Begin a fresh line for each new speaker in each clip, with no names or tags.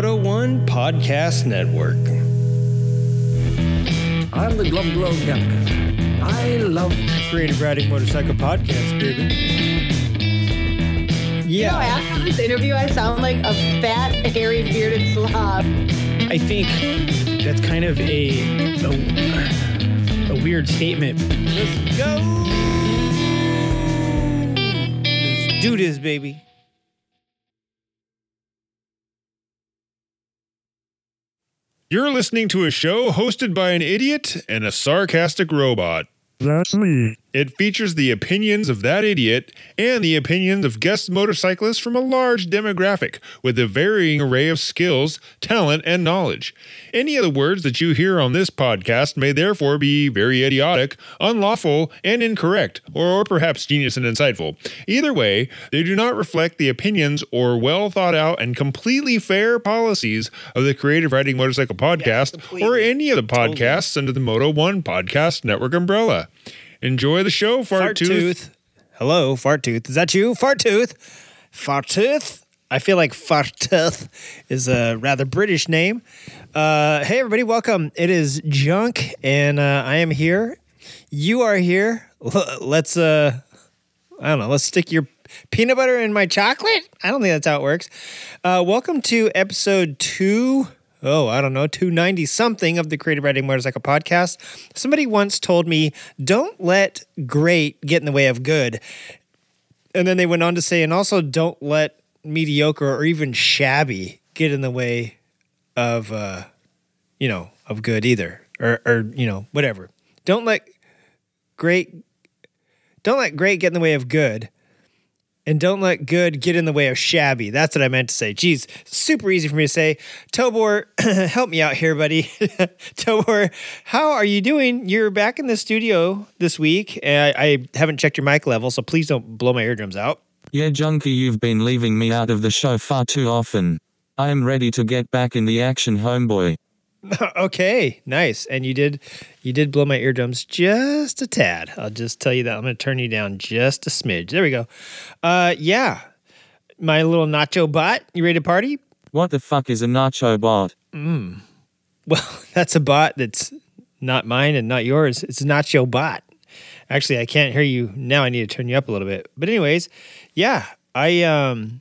Moto One Podcast Network.
I'm the Glove Glove Gunka. I love
Creative Riding Motorcycle Podcast, baby. Yeah.
You know, after this interview, I sound like a fat, hairy, bearded slob.
I think that's kind of a a, a weird statement. Let's go. Let's do this, baby.
You're listening to a show hosted by an idiot and a sarcastic robot.
That's me.
It features the opinions of that idiot and the opinions of guest motorcyclists from a large demographic with a varying array of skills, talent, and knowledge. Any of the words that you hear on this podcast may therefore be very idiotic, unlawful, and incorrect, or perhaps genius and insightful. Either way, they do not reflect the opinions or well thought out and completely fair policies of the Creative Riding Motorcycle Podcast or any of the podcasts under the Moto One Podcast Network umbrella. Enjoy the show, Fart, Tooth.
Hello, Fart Tooth. Is that you? Fart Tooth. Fart Tooth. I feel like Fart Tooth is a rather British name. Uh, hey, everybody, welcome. It is Junk, and uh, I am here. You are here. L- Let's, uh, I don't know, let's stick your peanut butter in my chocolate. I don't think that's how it works. Uh, welcome to episode two. Oh, I don't know, 290 something of the Creative Riding Motorcycle Podcast. Somebody once told me, don't let great get in the way of good. And then they went on to say, and also don't let mediocre or even shabby get in the way of, uh, you know, of good either. Or, or, you know, whatever. Don't let great, don't let great get in the way of good. And don't let good get in the way of shabby. That's what I meant to say. Geez, super easy for me to say. Tobor, help me out here, buddy. Tobor, how are you doing? You're back in the studio this week. I, I haven't checked your mic level, so please don't blow my eardrums out.
Yeah, Junkie, you've been leaving me out of the show far too often. I am ready to get back in the action, homeboy.
okay, nice. And you did, you did blow my eardrums just a tad. I'll just tell you that. I'm going to turn you down just a smidge. There we go. Uh, yeah, my little nacho bot. You ready to party?
What the fuck is a nacho bot? Mm.
Well, that's a bot that's not mine and not yours. It's not your bot. Actually, I can't hear you now. I need to turn you up a little bit. But anyways, yeah, I um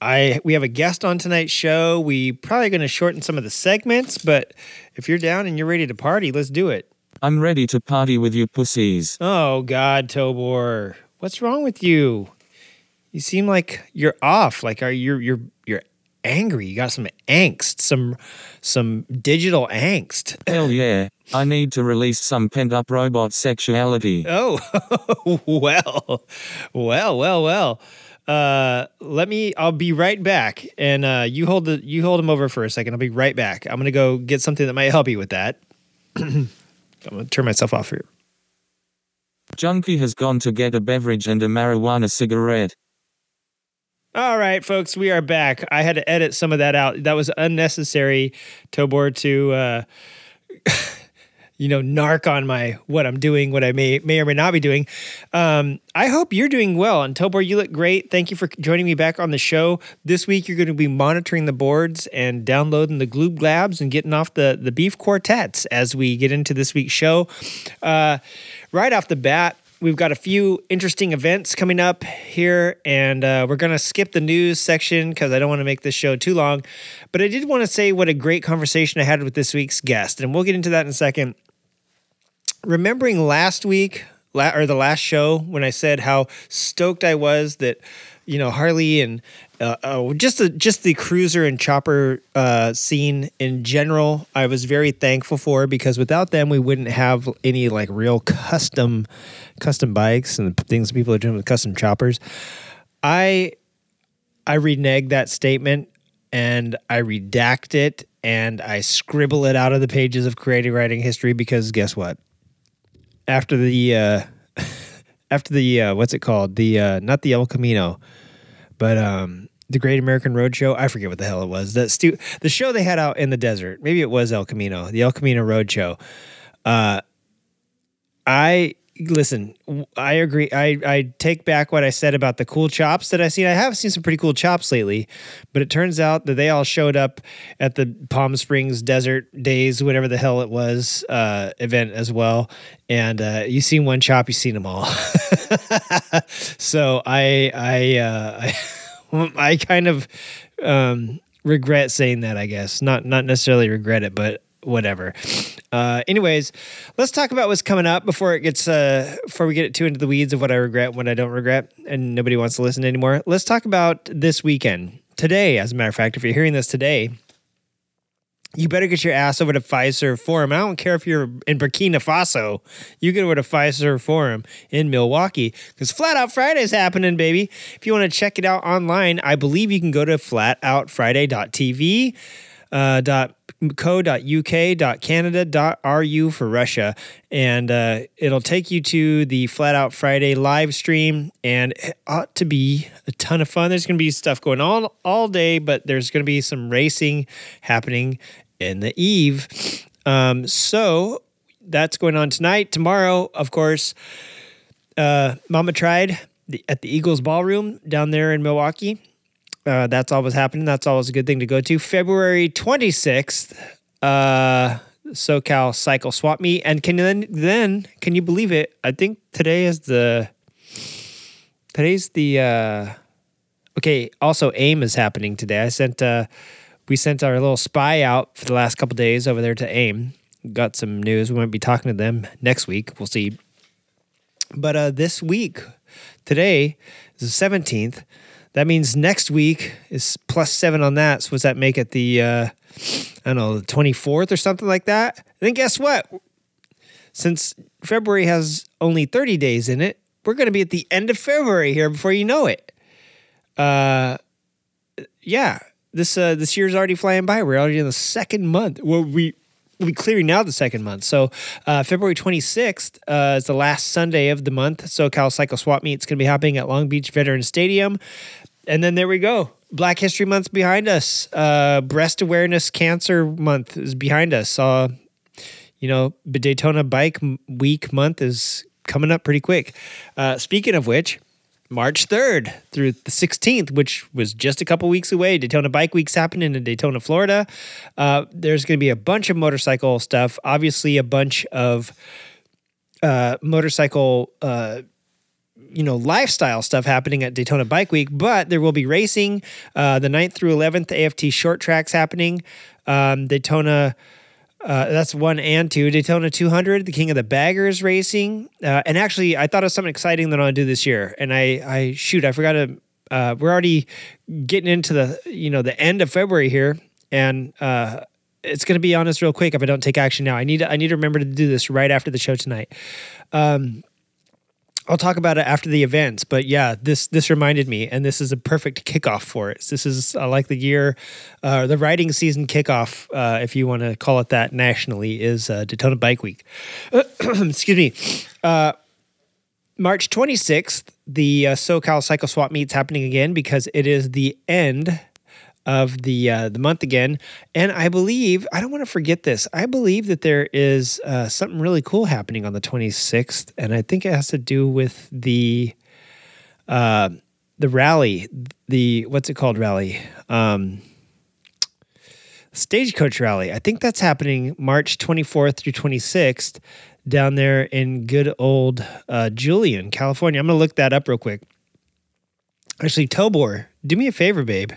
I we have a guest on tonight's show. We probably going to shorten some of the segments, but if you're down and you're ready to party, let's do it.
I'm ready to party with you pussies.
Oh God, Tobor, what's wrong with you? You seem like you're off. Like are you you're you're angry? You got some angst, some some digital angst.
Hell yeah. I need to release some pent up robot sexuality.
Oh, well, well, well, well. Uh, let me. I'll be right back, and uh, you hold the you hold him over for a second. I'll be right back. I'm gonna go get something that might help you with that. I'm gonna turn myself off here.
Junkie has gone to get a beverage and a marijuana cigarette.
All right, folks, we are back. I had to edit some of that out. That was unnecessary, Tobor, to uh, you know, narc on my what I'm doing, what I may may or may not be doing. Um, I hope you're doing well. And Tobor, you look great. Thank you for joining me back on the show. This week you're going to be monitoring the boards and downloading the Gloob Glabs and getting off the the beef quartets as we get into this week's show. Uh, right off the bat, we've got a few interesting events coming up here, and uh, we're going to skip the news section because I don't want to make this show too long. But I did want to say what a great conversation I had with this week's guest, and we'll get into that in a second. Remembering last week, la- or the last show, when I said how stoked I was that, you know, Harley and uh, uh, just the just the cruiser and chopper uh, scene in general, I was very thankful for because without them, we wouldn't have any like real custom custom bikes and things people are doing with custom choppers. I I renege that statement and I redact it and I scribble it out of the pages of creative riding history because guess what? After the uh, after the uh, what's it called? The uh, not the El Camino, but um, the Great American Road Show. I forget what the hell it was. The stu- the show they had out in the desert. Maybe it was El Camino, the El Camino Roadshow. Uh, I listen, I agree. I, I take back what I said about the cool chops that I seen. I have seen some pretty cool chops lately, but it turns out that they all showed up at the Palm Springs Desert Days, whatever the hell it was, uh, event as well. And uh, you seen one chop, you seen them all. so I I uh, I, kind of um, regret saying that. I guess not not necessarily regret it, but whatever. Uh, anyways, let's talk about what's coming up before it gets uh, before we get it too into the weeds of what I regret, what I don't regret, and nobody wants to listen anymore. Let's talk about this weekend. Today, as a matter of fact, if you're hearing this today, you better get your ass over to Fiserv Forum. I don't care if you're in Burkina Faso. You get over to Fiserv Forum in Milwaukee because Flat Out Friday is happening, baby. If you want to check it out online, I believe you can go to flatoutfriday.tv. Uh, dot co dot uk dot canada dot ru for Russia, and uh, it'll take you to the Flat Out Friday live stream, and it ought to be a ton of fun. There's going to be stuff going on all day, but there's going to be some racing happening in the eve. Um, so that's going on tonight. Tomorrow, of course, uh, Mama tried the, at the Eagles Ballroom down there in Milwaukee. Uh, that's always happening. That's always a good thing to go to. February 26th, uh, SoCal Cycle Swap Meet. And can then then can you believe it? I think today is the today's the uh, okay. Also, AIM is happening today. I sent uh, we sent our little spy out for the last couple days over there to AIM. Got some news. We might be talking to them next week. We'll see. But uh, this week, today is the 17th. That means next week is plus seven on that. So, does that make it the, uh, I don't know, the 24th or something like that? And then guess what? Since February has only 30 days in it, we're going to be at the end of February here before you know it. Uh, yeah, this uh, this year's already flying by. We're already in the second month. Well, we we'll be clearing now the second month. So uh, February 26th uh, is the last Sunday of the month. SoCal Cycle Swap Meet. is going to be happening at Long Beach Veteran Stadium. And then there we go. Black History Month's behind us. Uh, Breast Awareness Cancer Month is behind us. Uh, you know, the Daytona Bike Week month is coming up pretty quick. Uh, speaking of which, March 3rd through the 16th, which was just a couple weeks away. Daytona Bike Week's happening in Daytona, Florida. Uh, there's going to be a bunch of motorcycle stuff. Obviously, a bunch of uh, motorcycle, uh, you know, lifestyle stuff happening at Daytona Bike Week, but there will be racing. Uh, the 9th through 11th, AFT short tracks happening. Um, Daytona. Uh, that's one and two. Daytona 200, the King of the Baggers racing. Uh, and actually, I thought of something exciting that I want to do this year. And I, I shoot, I forgot to. Uh, we're already getting into the, you know, the end of February here, and uh, it's going to be on us real quick if I don't take action now. I need, I need to remember to do this right after the show tonight. Um, I'll talk about it after the events, but yeah, this this reminded me, and this is a perfect kickoff for it. This is uh, like the year, uh, the riding season kickoff, uh, if you want to call it that nationally, is uh, Daytona Bike Week. Excuse me. Uh, March 26th, the uh, SoCal Cycle Swap Meet's happening again because it is the end of the uh, the month again, and I believe I don't want to forget this. I believe that there is uh, something really cool happening on the 26th, and I think it has to do with the uh, the rally, the what's it called rally, um, stagecoach rally. I think that's happening March 24th through 26th down there in good old uh, Julian, California. I'm gonna look that up real quick. Actually, Tobor, do me a favor, babe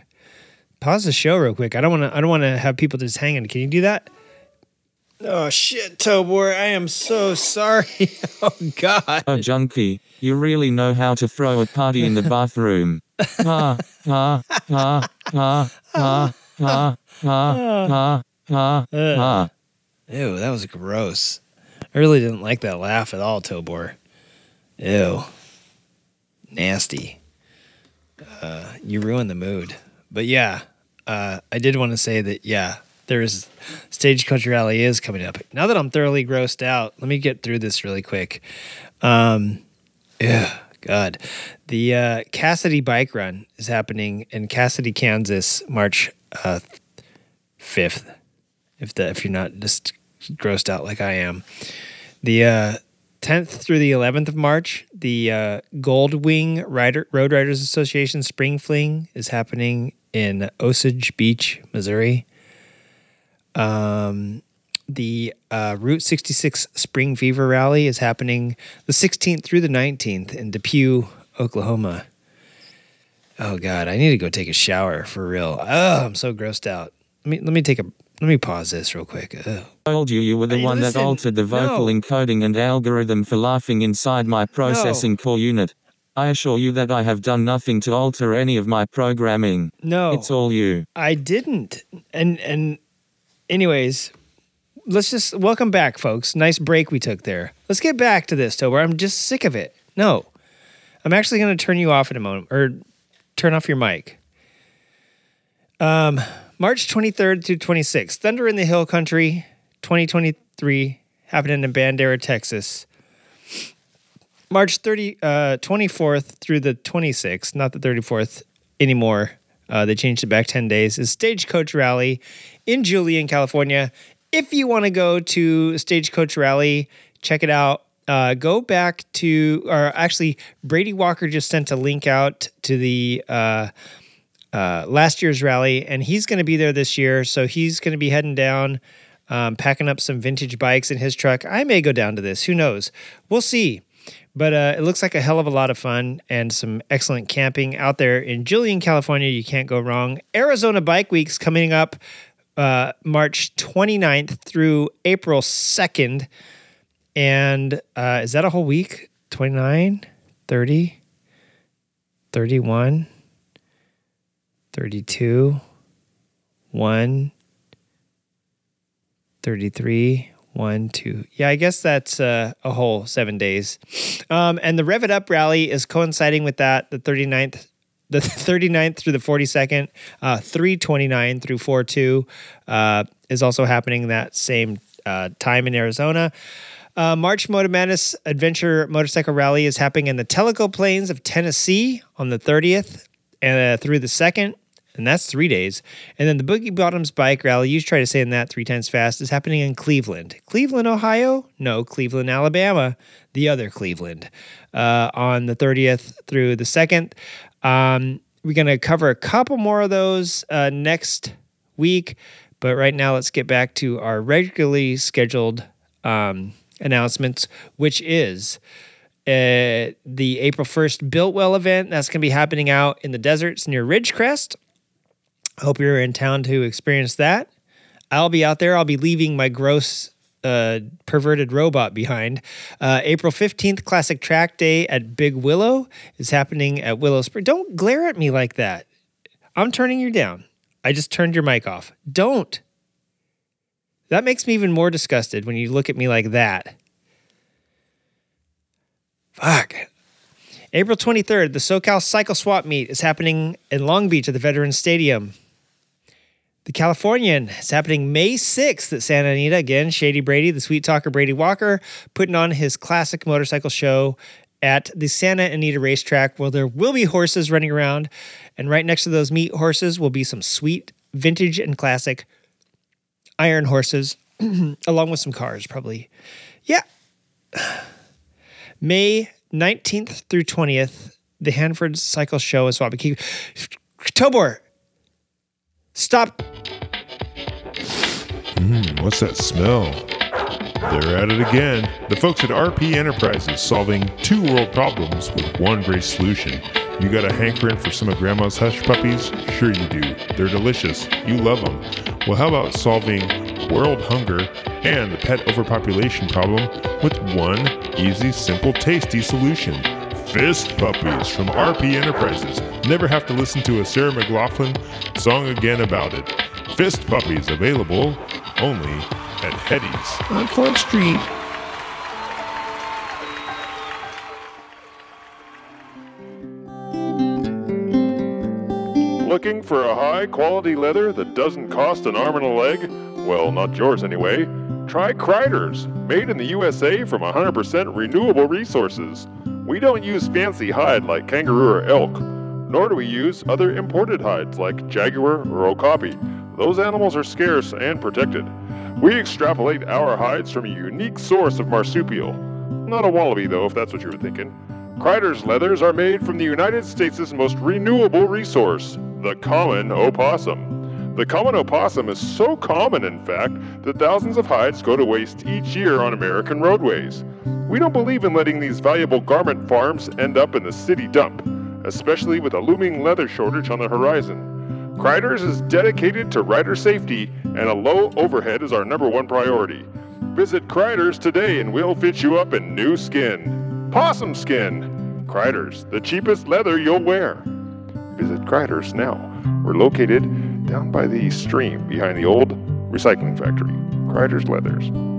pause the show real quick. I don't want to. I don't want to have people just hanging. Can you do that? Oh shit, Tobor, I am so sorry. oh god.
Oh, junkie, you really know how to throw a party in the bathroom. Ha, ha, ha, ha, ha, ha, ha, ha, ha, ha.
Ew, that was gross. I really didn't like that laugh at all, Tobor. Ew. Nasty. Uh, you ruined the mood. But yeah, uh, I did want to say that, yeah, there's Stagecoach Rally is coming up. Now that I'm thoroughly grossed out, let me get through this really quick. Um, yeah, God. The uh, Cassoday Bike Run is happening in Cassoday, Kansas, March uh, 5th. If the if you're not just grossed out like I am, the uh, 10th through the 11th of March, the uh, Gold Wing Rider, Road Riders Association Spring Fling is happening in Osage Beach, Missouri. Um, the uh, Route 66 Spring Fever Rally is happening the 16th through the 19th in Depew, Oklahoma. Oh God, I need to go take a shower for real. Oh, I'm so grossed out. Let me let me take a let me pause this real quick. Ugh.
told you you were the
Hey,
one
listen,
that altered the vocal
no.
encoding and algorithm for laughing inside my processing core unit. I assure you that I have done nothing to alter any of my programming.
No,
It's all you.
I didn't. And and anyways, let's just welcome back, folks. Nice break we took there. Let's get back to this, Tobor. I'm just sick of it. No, I'm actually going to turn you off in a moment, or turn off your mic. Um, March 23rd through 26th, Thunder in the Hill Country, 2023, happening in Bandera, Texas. March 30, uh, 24th through the 26th, not the 34th anymore. Uh, they changed it back 10 days. Is Stagecoach Rally in Julian, California. If you want to go to Stagecoach Rally, check it out. Uh, go back to, or actually, Brady Walker just sent a link out to the uh, uh, last year's rally, and he's going to be there this year. So he's going to be heading down, um, packing up some vintage bikes in his truck. I may go down to this. Who knows? We'll see. But uh, it looks like a hell of a lot of fun and some excellent camping out there in Julian, California. You can't go wrong. Arizona Bike Week's coming up uh, March 29th through April 2nd. And uh, is that a whole week? 29, 30, 31, 32, 1, 33, 1, 2. Yeah, I guess that's uh, a whole seven days. Um, and the Rev It Up rally is coinciding with that, the 39th. The 39th through the 42nd, uh, 329 through 42 uh, is also happening that same uh, time in Arizona. Uh, March Motor Madness Adventure Motorcycle Rally is happening in the Tellico Plains of Tennessee on the 30th and uh, through the 2nd, and that's three days. And then the Boogie Bottoms Bike Rally, you try to say in that three times fast, is happening in Cleveland. Cleveland, Ohio? No, Cleveland, Alabama, the other Cleveland, uh, on the 30th through the 2nd. Um, we're going to cover a couple more of those uh, next week, but right now let's get back to our regularly scheduled um, announcements, which is uh, the April 1st Builtwell event. That's going to be happening out in the deserts near Ridgecrest. Hope you're in town to experience that. I'll be out there. I'll be leaving my gross uh, perverted robot behind. Uh, April 15th, Classic Track Day at Big Willow is happening at Willow Spring. Don't glare at me like that. I'm turning you down. I just turned your mic off. Don't. That makes me even more disgusted when you look at me like that. Fuck. April 23rd, the SoCal Cycle Swap Meet is happening in Long Beach at the Veterans Stadium. The Californian It's happening May 6th at Santa Anita. Again, Shady Brady, the sweet talker Brady Walker, putting on his classic motorcycle show at the Santa Anita racetrack where there will be horses running around. And right next to those meat horses will be some sweet vintage and classic iron horses, along with some cars, probably. Yeah. May 19th through 20th, the Hanford Cycle Show is Swapiki. Tobor, stop.
Hmm, what's that smell? They're at it again. The folks at RP Enterprises solving two world problems with one great solution. You got a hankering for some of Grandma's hush puppies? Sure you do. They're delicious. You love them. Well, how about solving world hunger and the pet overpopulation problem with one easy, simple, tasty solution? Fist Puppies from RP Enterprises. Never have to listen to a Sarah McLachlan song again about it. Fist Puppies available only at Hetty's.
On 4th Street.
Looking for a high quality leather that doesn't cost an arm and a leg? Well, not yours anyway. Try Kreider's, made in the USA from 100% renewable resources. We don't use fancy hide like kangaroo or elk, nor do we use other imported hides like jaguar or okapi. Those animals are scarce and protected. We extrapolate our hides from a unique source of marsupial. Not a wallaby, though, if that's what you were thinking. Kreider's leathers are made from the United States' most renewable resource, the common opossum. The common opossum is so common, in fact, that thousands of hides go to waste each year on American roadways. We don't believe in letting these valuable garment farms end up in the city dump, especially with a looming leather shortage on the horizon. Kreiders is dedicated to rider safety, and a low overhead is our number one priority. Visit Kreiders today and we'll fit you up in new skin. Possum skin! Kreiders, the cheapest leather you'll wear. Visit Kreiders now. We're located down by the stream behind the old recycling factory. Kreiders Leathers.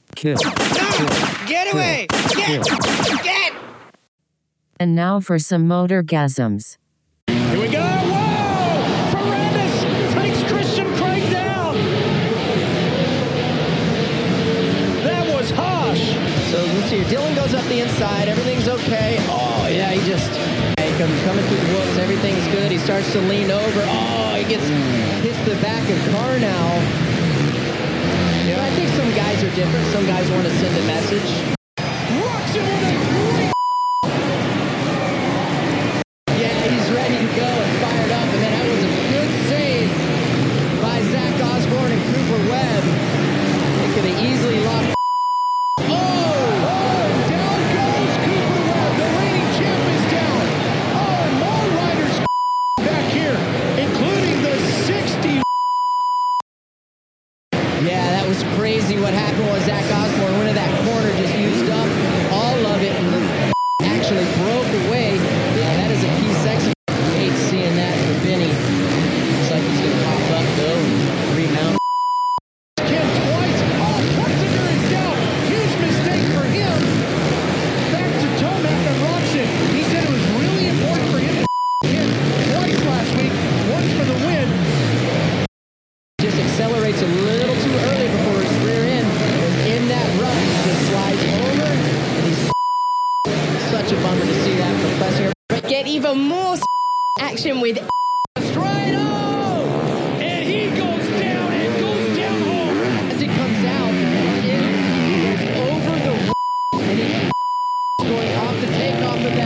Kill. No!
Get away! Get! Get!
And now for some motorgasms.
Here we go. Whoa! Ferrandis takes Christian Craig down. That was harsh.
So let's see. Dylan goes up the inside. Everything's okay. Oh, yeah, he just he comes coming through the woods. Everything's good. He starts to lean over. Oh, he gets hits the back of car I think some guys are different. Some guys want to send a message.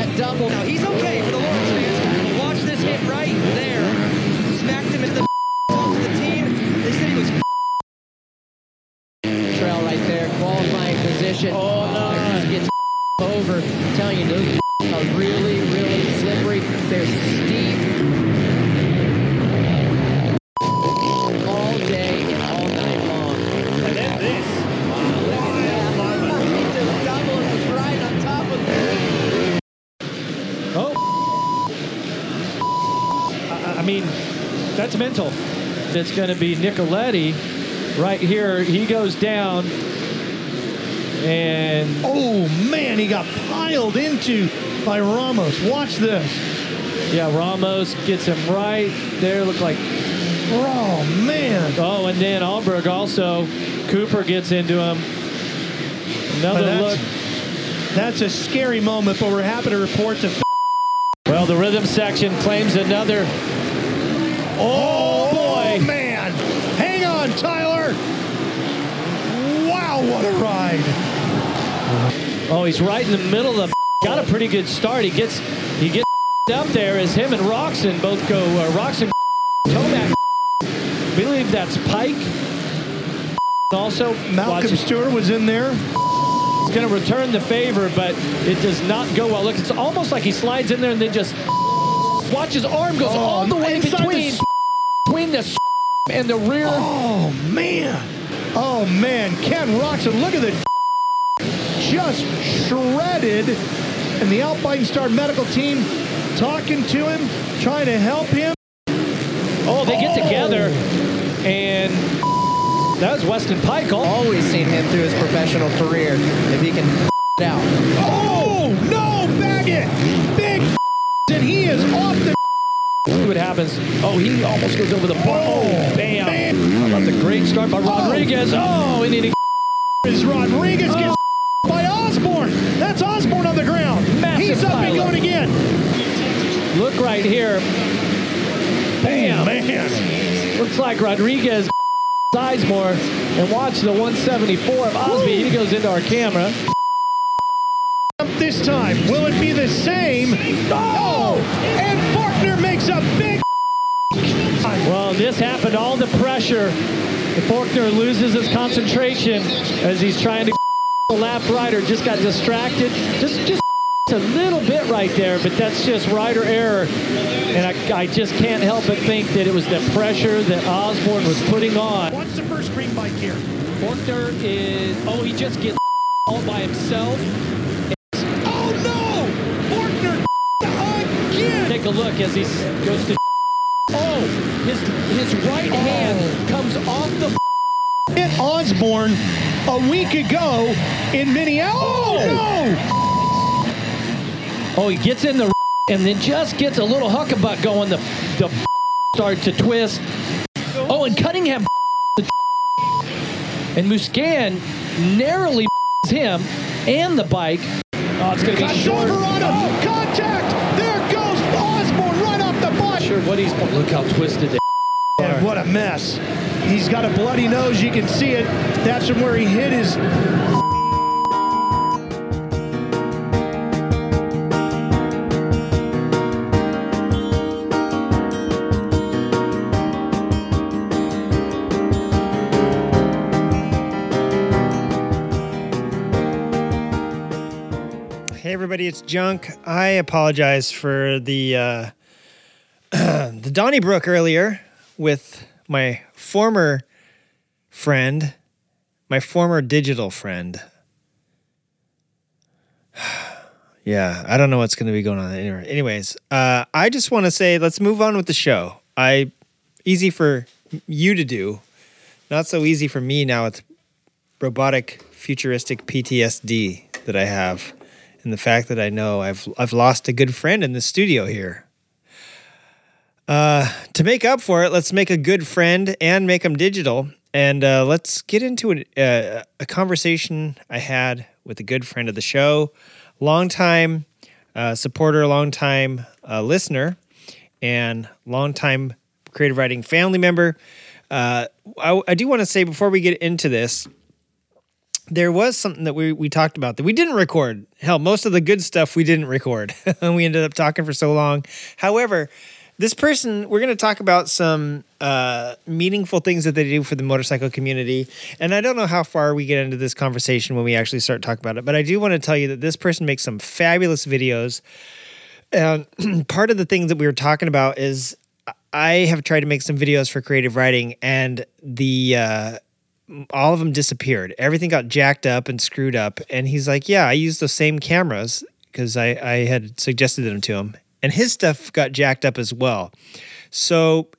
That double.
Now he's okay for the Lawrence fans. Watch this hit right there. Smacked him in the to the team. They said he was
Trail right there, qualifying position. Oh, no. He gets over. I'm telling you, those
It's going to be Nicoletti right here. He goes down. And
Oh man, he got piled into by Ramos. Watch this.
yeah, Ramos gets him right there. Look like
Oh man.
oh, and then Alberg also. Cooper gets into him. Another
But
look.
that's, that's a scary moment, but we're happy to report to.
Well, the rhythm section claims another.
Oh, boy, man! Hang on, Tyler. Wow, what a ride!
Oh, he's right in the middle of the. Got a pretty good start. He gets he gets up there as him and Roczen both go. Uh, Roczen, Tomac. believe that's Peick. Also,
Malcolm
watch-
Stewart was in there.
He's going to return the favor, but it does not go well. Look, it's almost like he slides in there and then just watch his arm goes
Oh,
all the way between between the and the rear.
Oh man! Oh man! Ken Roczen, look at the just shredded, and the Alpine Star medical team talking to him, trying to help him.
Oh, they get together and That was Weston Peick.
Always seen him through his professional career. If he can out.
Oh,
See what happens. Oh, he almost goes over the bar. Oh, bam. How about the great start by Rodriguez? Oh, and then he
Is Rodriguez
Oh.
gets by Osborne. That's Osborne on the ground.
Massive
He's up and going again.
Look right here. Bam.
Oh, man.
Looks like Rodriguez Sizemore. And watch the 174 of Osby. He goes into our camera.
This time, will it be the same? Oh! And Forkner makes a big.
Well, this happened. All the pressure. Forkner loses his concentration as he's trying to the lap rider. Just got distracted. Just, just a little bit right there, but that's just rider error. And I, I just can't help but think that it was the pressure that Osborne was putting on.
What's the first green bike here?
Forkner is. Oh, he just gets all by himself. Look as he goes to. Oh, his his right hand comes off the.
Hit Osborne a week ago in Minneapolis. Oh,
oh no. Oh, he gets in the and then just gets a little huckabuck going. The the start to twist. Oh, and Cunningham and Muscan narrowly him and the bike. Oh, it's gonna be
Cuts
short.
on. Oh! Contact.
Sure, what he's look how twisted they
And what a mess. He's got a bloody nose. You can see it. That's from where he hit his.
Hey everybody, it's Junk. I apologize for the uh, the Donnybrook earlier with my former friend, my former digital friend. yeah, I don't know what's going to be going on. Anyway, anyways, uh, I just want to say let's move on with the show. I easy for you to do, not so easy for me now with robotic futuristic PTSD that I have and the fact that I know I've I've lost a good friend in the studio here. Uh, to make up for it, let's make a good friend and make them digital, and uh, let's get into an, uh, a conversation I had with a good friend of the show, longtime uh, supporter, longtime uh, listener, and longtime creative riding family member. Uh, I, I do want to say before we get into this, there was something that we, we talked about that we didn't record. Hell, most of the good stuff we didn't record. and we ended up talking for so long. However, this person, we're going to talk about some uh, meaningful things that they do for the motorcycle community. And I don't know how far we get into this conversation when we actually start talking about it, but I do want to tell you that this person makes some fabulous videos. And part of the things that we were talking about is I have tried to make some videos for creative riding, and the uh, all of them disappeared. Everything got jacked up and screwed up. And he's like, "Yeah, I used those same cameras because I I had suggested them to him, and his stuff got jacked up as well." So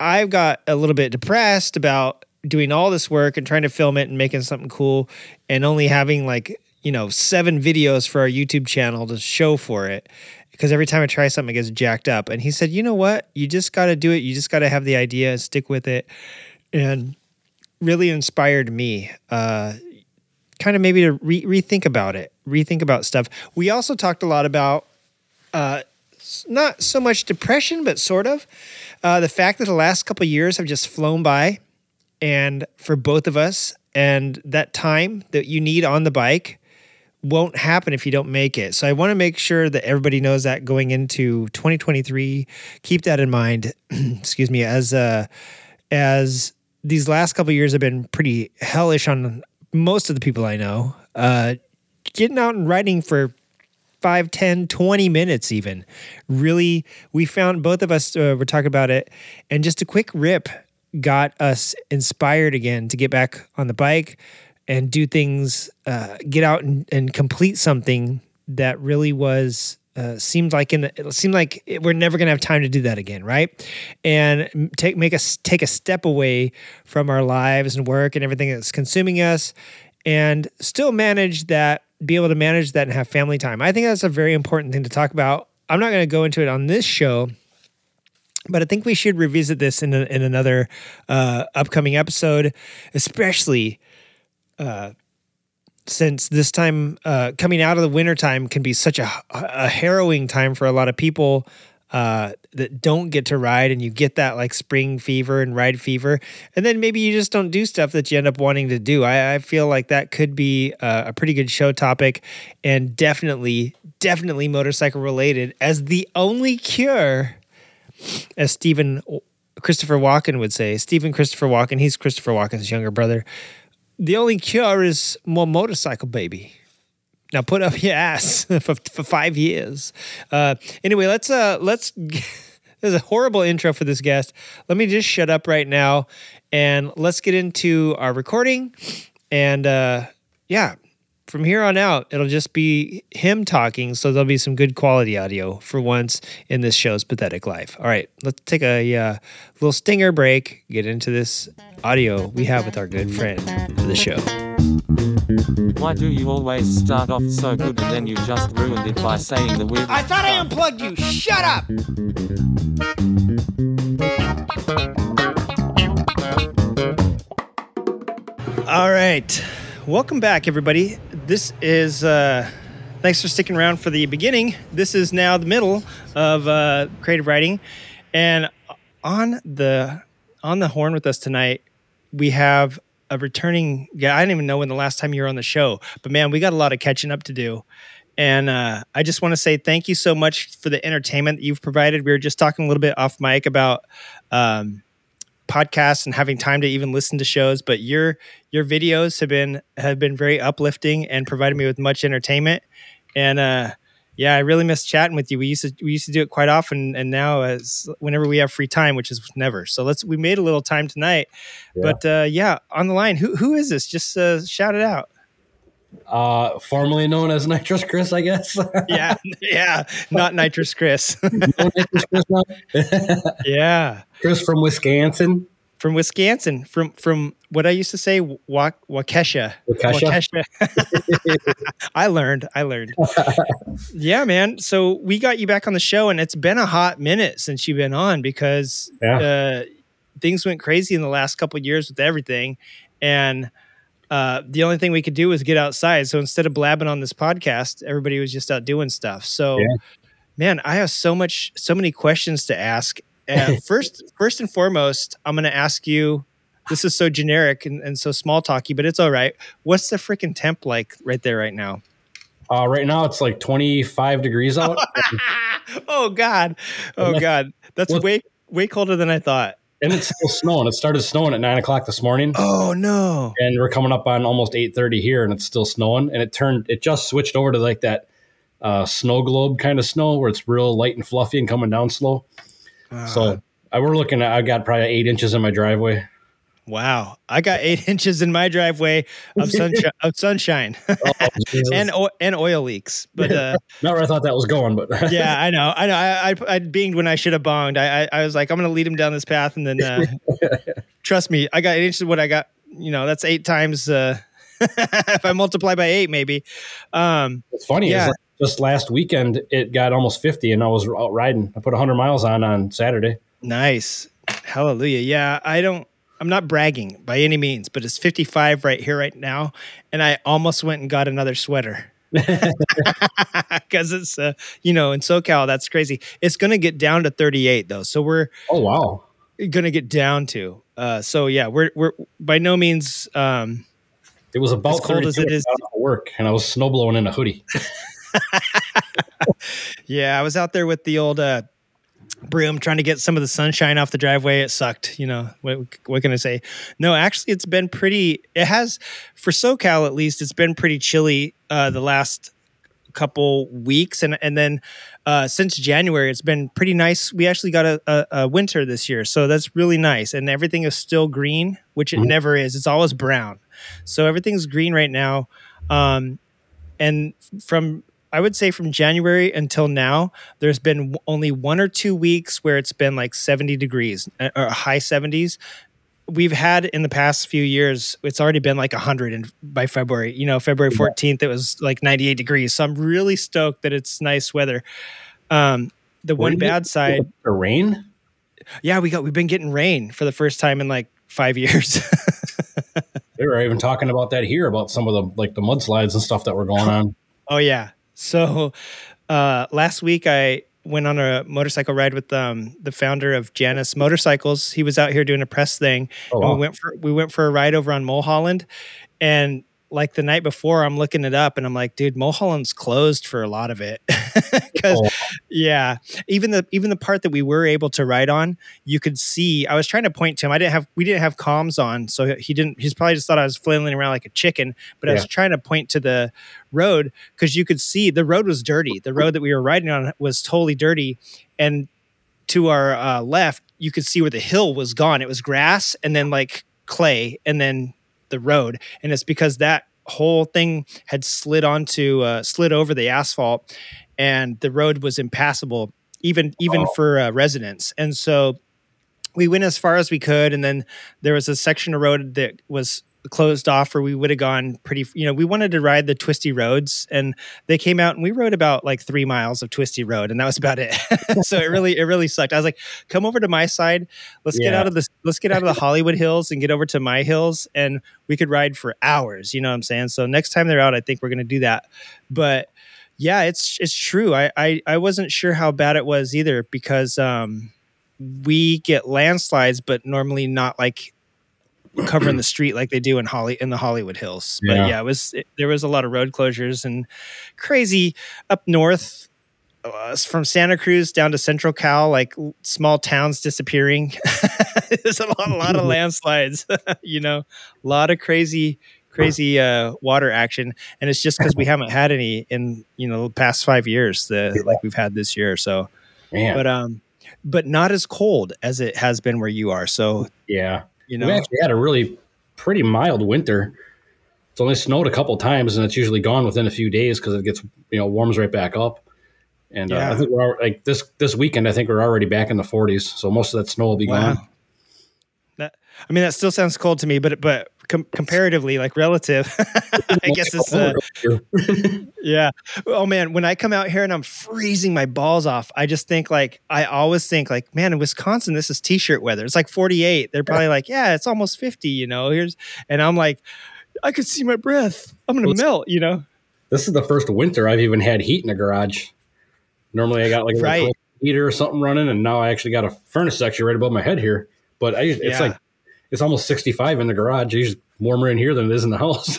I got a little bit depressed about doing all this work and trying to film it and making something cool, and only having like you know seven videos for our YouTube channel to show for it. Because every time I try something, it gets jacked up. And he said, "You know what? You just got to do it. You just got to have the idea and stick with it." And really inspired me uh, kind of maybe to re- rethink about it rethink about stuff we also talked a lot about uh, not so much depression but sort of uh, the fact that the last couple years have just flown by and for both of us and that time that you need on the bike won't happen if you don't make it. So I want to make sure that everybody knows that going into 2023. Keep that in mind. excuse me, as uh, as these last couple years have been pretty hellish on most of the people I know. Uh, getting out and riding for 5, 10, 20 minutes, even. Really, we found both of us uh, were talking about it, and just a quick rip got us inspired again to get back on the bike and do things, uh, get out and, and complete something that really was uh, seemed like in the, it seemed like it- we're never gonna have time to do that again, right? And take make us take a step away from our lives and work and everything that's consuming us, and still manage that, be able to manage that and have family time. I think that's a very important thing to talk about. I'm not gonna go into it on this show but I think we should revisit this in, a, in another uh, upcoming episode, especially uh, since this time uh, coming out of the winter time can be such a, a harrowing time for a lot of people uh, that don't get to ride, and you get that like spring fever and ride fever, and then maybe you just don't do stuff that you end up wanting to do. I, I feel like that could be a, a pretty good show topic, and definitely, definitely motorcycle related as the only cure as Stephen Christopher Walken would say. Stephen Christopher Walken, he's Christopher Walken's younger brother. The only cure is more motorcycle, baby. Now put up your ass for, for five years. Uh, anyway, let's uh, let's. There's a horrible intro for this guest. Let me just shut up right now, and let's get into our recording. And uh, yeah, from here on out, it'll just be him talking. So there'll be some good quality audio for once in this show's pathetic life. All right, let's take a uh, little stinger break, get into this audio we have with our good friend of the show.
Why do you always start off so good and then you just ruined it by saying the weirdest
I thought I unplugged you. Shut up. All right. Welcome back, everybody. This is, uh, thanks for sticking around for the beginning. This is now the middle of uh, creative riding. And on the on the horn with us tonight, we have a returning guy. I don't even know when the last time you were on the show, but man, we got a lot of catching up to do. And uh, I just want to say thank you so much for the entertainment that you've provided. We were just talking a little bit off mic about um, podcasts and having time to even listen to shows, but your your videos have been have been very uplifting and provided me with much entertainment. And uh, yeah, I really miss chatting with you. We used to we used to do it quite often, and now as whenever we have free time, which is never. So let's we made a little time tonight. But uh, yeah, on the line, who who is this? Just uh, shout it out.
Uh, formerly known as Nitrous Chris, I guess.
yeah, yeah, not nitrous Chris.
no Nitrous Chris now?
yeah,
Chris from Wisconsin.
from Wisconsin, from from what I used to say, Wa- Waukesha.
Waukesha?
Waukesha. I learned. I learned. yeah, man. So we got you back on the show, and it's been a hot minute since you've been on because
Yeah.
uh, things went crazy in the last couple of years with everything, and uh, the only thing we could do was get outside. So instead of blabbing on this podcast, everybody was just out doing stuff. So,
Yeah.
man, I have so much, so many questions to ask. Uh, first, first and foremost, I'm going to ask you. This is so generic and, and so small talky, but it's all right. What's the freaking temp like right there right now?
Uh, right now it's like 25 degrees out.
Oh God, oh God, that's way way colder than I thought.
And it's still snowing. It started snowing at nine o'clock this morning.
Oh no!
And we're coming up on almost 8:30 here, and it's still snowing. And it turned, it just switched over to like that uh, snow globe kind of snow where it's real light and fluffy and coming down slow. so I, we're looking at, I got probably eight inches in my driveway.
Wow, I got eight inches in my driveway of sunshine, of sunshine,
Jesus.
and o- and oil leaks. But uh,
Not where I thought that was going, but
yeah, I know, I know. I I, I binged when I should have bonged. I, I I was like, I'm gonna lead him down this path, and then uh, trust me, I got eight inches. of What I got, you know, that's eight times. Uh, if I multiply by eight, maybe. Um,
It's funny.
Yeah.
Yeah. Like just last weekend, it got almost 50, and I was out riding. I put 100 miles on on Saturday.
Nice. Hallelujah. Yeah, I don't I'm not bragging by any means, but it's 55 right here right now and I almost went and got another sweater. Cuz it's uh, you know, in SoCal that's crazy. It's going to get down to 38 though. So we're
Oh wow,
going to get down to. Uh so yeah, we're we're by no means um
it was about
As cold as
32
it is-
got off of work, and I was snow blowing in a hoodie.
Yeah, I was out there with the old uh, broom trying to get some of the sunshine off the driveway. It sucked, you know. What, what can I say? No, actually, it's been pretty. It has for SoCal at least. It's been pretty chilly uh, the last couple weeks, and and then uh, since January, it's been pretty nice. We actually got a, a, a winter this year, so that's really nice. And everything is still green, which it never is. It's always brown. So everything's green right now. Um, and from I would say from January until now, there's been only one or two weeks where it's been like 70 degrees uh, or high 70s. We've had in the past few years, it's already been like 100 and by February. You know, February 14th, it was like 98 degrees. So I'm really stoked that it's nice weather. Um, the
Where
one bad side,
The rain?
yeah, we got we've been getting rain for the first time in like five years.
They were even talking about that here about some of the like the mudslides and stuff that were going on.
Oh yeah. So uh, last week I went on a motorcycle ride with um, the founder of Janus Motorcycles. He was out here doing a press thing.
Oh,
and
wow.
we went for we went for a ride over on Mulholland, and like the night before, I'm looking it up and I'm like, dude, Mulholland's closed for a lot of it. Because
Oh.
yeah, even the even the part that we were able to ride on, you could see. I was trying to point to him. I didn't have we didn't have comms on, so he didn't. He's probably just thought I was flailing around like a chicken. But I was trying to point to the road because you could see the road was dirty. The road that we were riding on was totally dirty, and to our uh, left, you could see where the hill was gone. It was grass and then like clay, and then the road. And it's because that whole thing had slid onto uh, slid over the asphalt, and the road was impassable even even for uh, residents. And so we went as far as we could, and then there was a section of road that was closed off where we would have gone pretty you know we wanted to ride the twisty roads and they came out and we rode about like three miles of twisty road and that was about it. So it really it really sucked. I was like come over to my side. Let's get out of this let's get out of the hollywood hills and get over to my hills and we could ride for hours you know what i'm saying so next time they're out i think we're going to do that but yeah it's it's true I, I i wasn't sure how bad it was either because um we get landslides but normally not like covering the street like they do in Holly in the Hollywood Hills. But
Yeah.
yeah, it was it, there was a lot of road closures and crazy up north uh, from Santa Cruz down to Central Cal, like small towns disappearing. There's a lot, a lot of landslides. you know, a lot of crazy, crazy uh, water action, and it's just because we haven't had any in you know the past five years, the like we've had this year. So,
Man.
but um, but not as cold as it has been where you are. So
Yeah.
you know, we
actually had a really pretty mild winter. It's only snowed a couple times, and it's usually gone within a few days because it gets you know warms right back up. And uh, I think we're al- like this this weekend. I think we're already back in the 40s, so most of that snow will be
Wow.
gone.
That I mean, that still sounds cold to me, but but com- comparatively, like relative, I guess it's uh, yeah. Oh man, when I come out here and I'm freezing my balls off, I just think like I always think like, man, in Wisconsin, this is t-shirt weather. It's like 48. They're probably like, yeah, it's almost 50. You know, here's and I'm like, I could see my breath. I'm gonna
Well,
melt. You know,
This is the first winter I've even had heat in the garage. Normally, I got like a
Right.
little heater or something running, and now I actually got a furnace actually right above my head here. But I, it's
Yeah.
like it's almost 65 in the garage. It's warmer in here than it is in the house.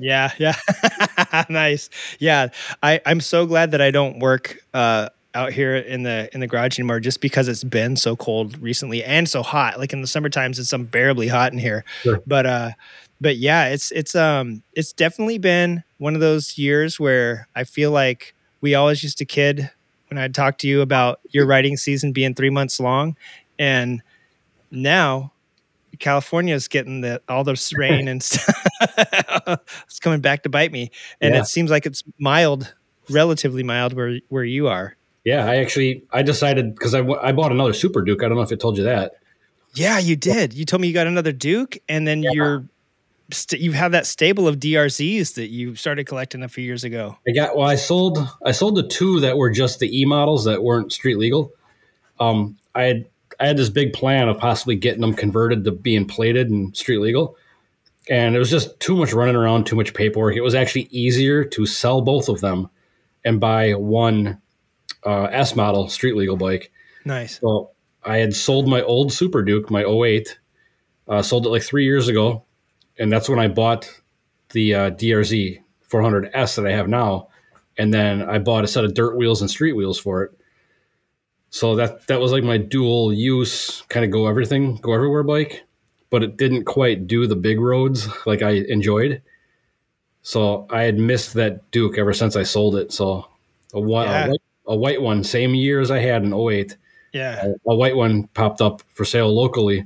yeah, yeah, nice. Yeah, I I'm so glad that I don't work uh out here in the in the garage anymore just because it's been so cold recently and so hot. Like in the summer times it's unbearably hot in here.
Sure.
But uh but yeah, it's it's um it's definitely been one of those years where I feel like we always used to kid when I'd talk to you about your riding season being 3 months long and now California's getting the all this rain and stuff. it's coming back to bite me. And
Yeah.
it seems like it's mild, relatively mild where where you are.
yeah, I actually I decided because I, I bought another Super Duke. I don't know if it told you that.
Yeah, you did. You told me you got another Duke, and then you're st- you have that stable of DRZs that you started collecting a few years ago.
I got well. I sold I sold the two that were just the E models that weren't street legal. Um, I had I had this big plan of possibly getting them converted to being plated and street legal, and it was just too much running around, too much paperwork. It was actually easier to sell both of them and buy one uh, S model street legal bike.
Nice.
So I had sold my old Super Duke, my 08, uh, sold it like three years ago, and that's when I bought the uh, DRZ 400S that I have now, and then I bought a set of dirt wheels and street wheels for it. So that that was like my dual use, kind of go everything, go everywhere bike, but it didn't quite do the big roads like I enjoyed. So I had missed that Duke ever since I sold it. So a, whi-
Yeah.
a, white, a white one, same year as I had an 08
Yeah.
a, a white one popped up for sale locally,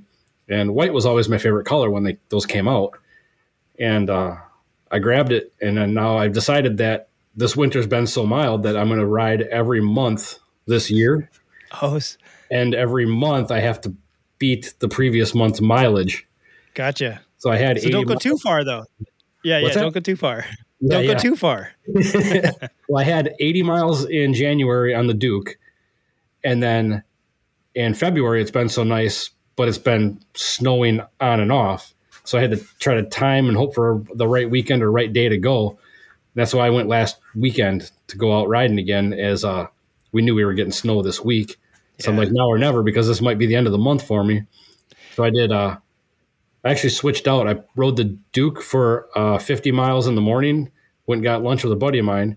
and white was always my favorite color when they those came out. And uh, I grabbed it, and then now I've decided that this winter's been so mild that I'm going to ride every month this year.
Oh,
And every month I have to beat the previous month's mileage.
gotcha.
So I had
So don't go
mi-
too far though. Yeah,
What's
yeah.
that?
Don't go too far.
Yeah,
don't
yeah.
go too far.
well, I had 80 miles in January on the Duke. And then in February, it's been so nice, but it's been snowing on and off. So I had to try to time and hope for the right weekend or right day to go. That's why I went last weekend to go out riding again, as uh, we knew we were getting snow this week. So I'm like, now or never, because this might be the end of the month for me. So I did. Uh, I actually switched out. I rode the Duke for uh, 50 miles in the morning. Went and got lunch with a buddy of mine.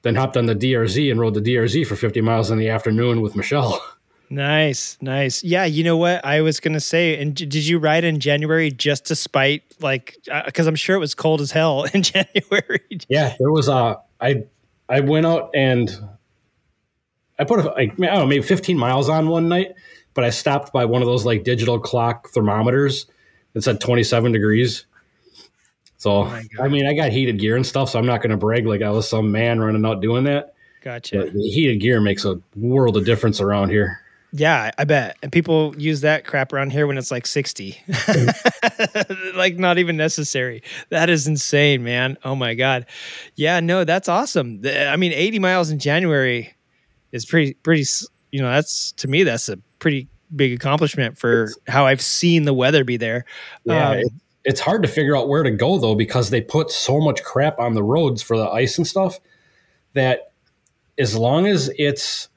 Then hopped on the DRZ and rode the DRZ for 50 miles in the afternoon with Michelle.
Nice, nice. Yeah, you know what I was gonna say. And did you ride in January just to spite, like, uh, because I'm sure it was cold as hell in January.
Yeah, there was a. I I went out and I put a, like, I don't know maybe 15 miles on one night, but I stopped by one of those like digital clock thermometers. It said 27 degrees. So oh I mean, I got heated gear and stuff, so I'm not going to brag like I was some man running out doing that.
Gotcha.
But the heated gear makes a world of difference around here.
Yeah, I bet. And people use that crap around here when it's like 60. like not even necessary. That is insane, man. Oh my god. Yeah, no, that's awesome. I mean, 80 miles in January is pretty pretty you know, that's to me that's a pretty big accomplishment for how I've seen the weather be there.
Yeah,
Um,
it's hard to figure out where to go though because they put so much crap on the roads for the ice and stuff that as long as it's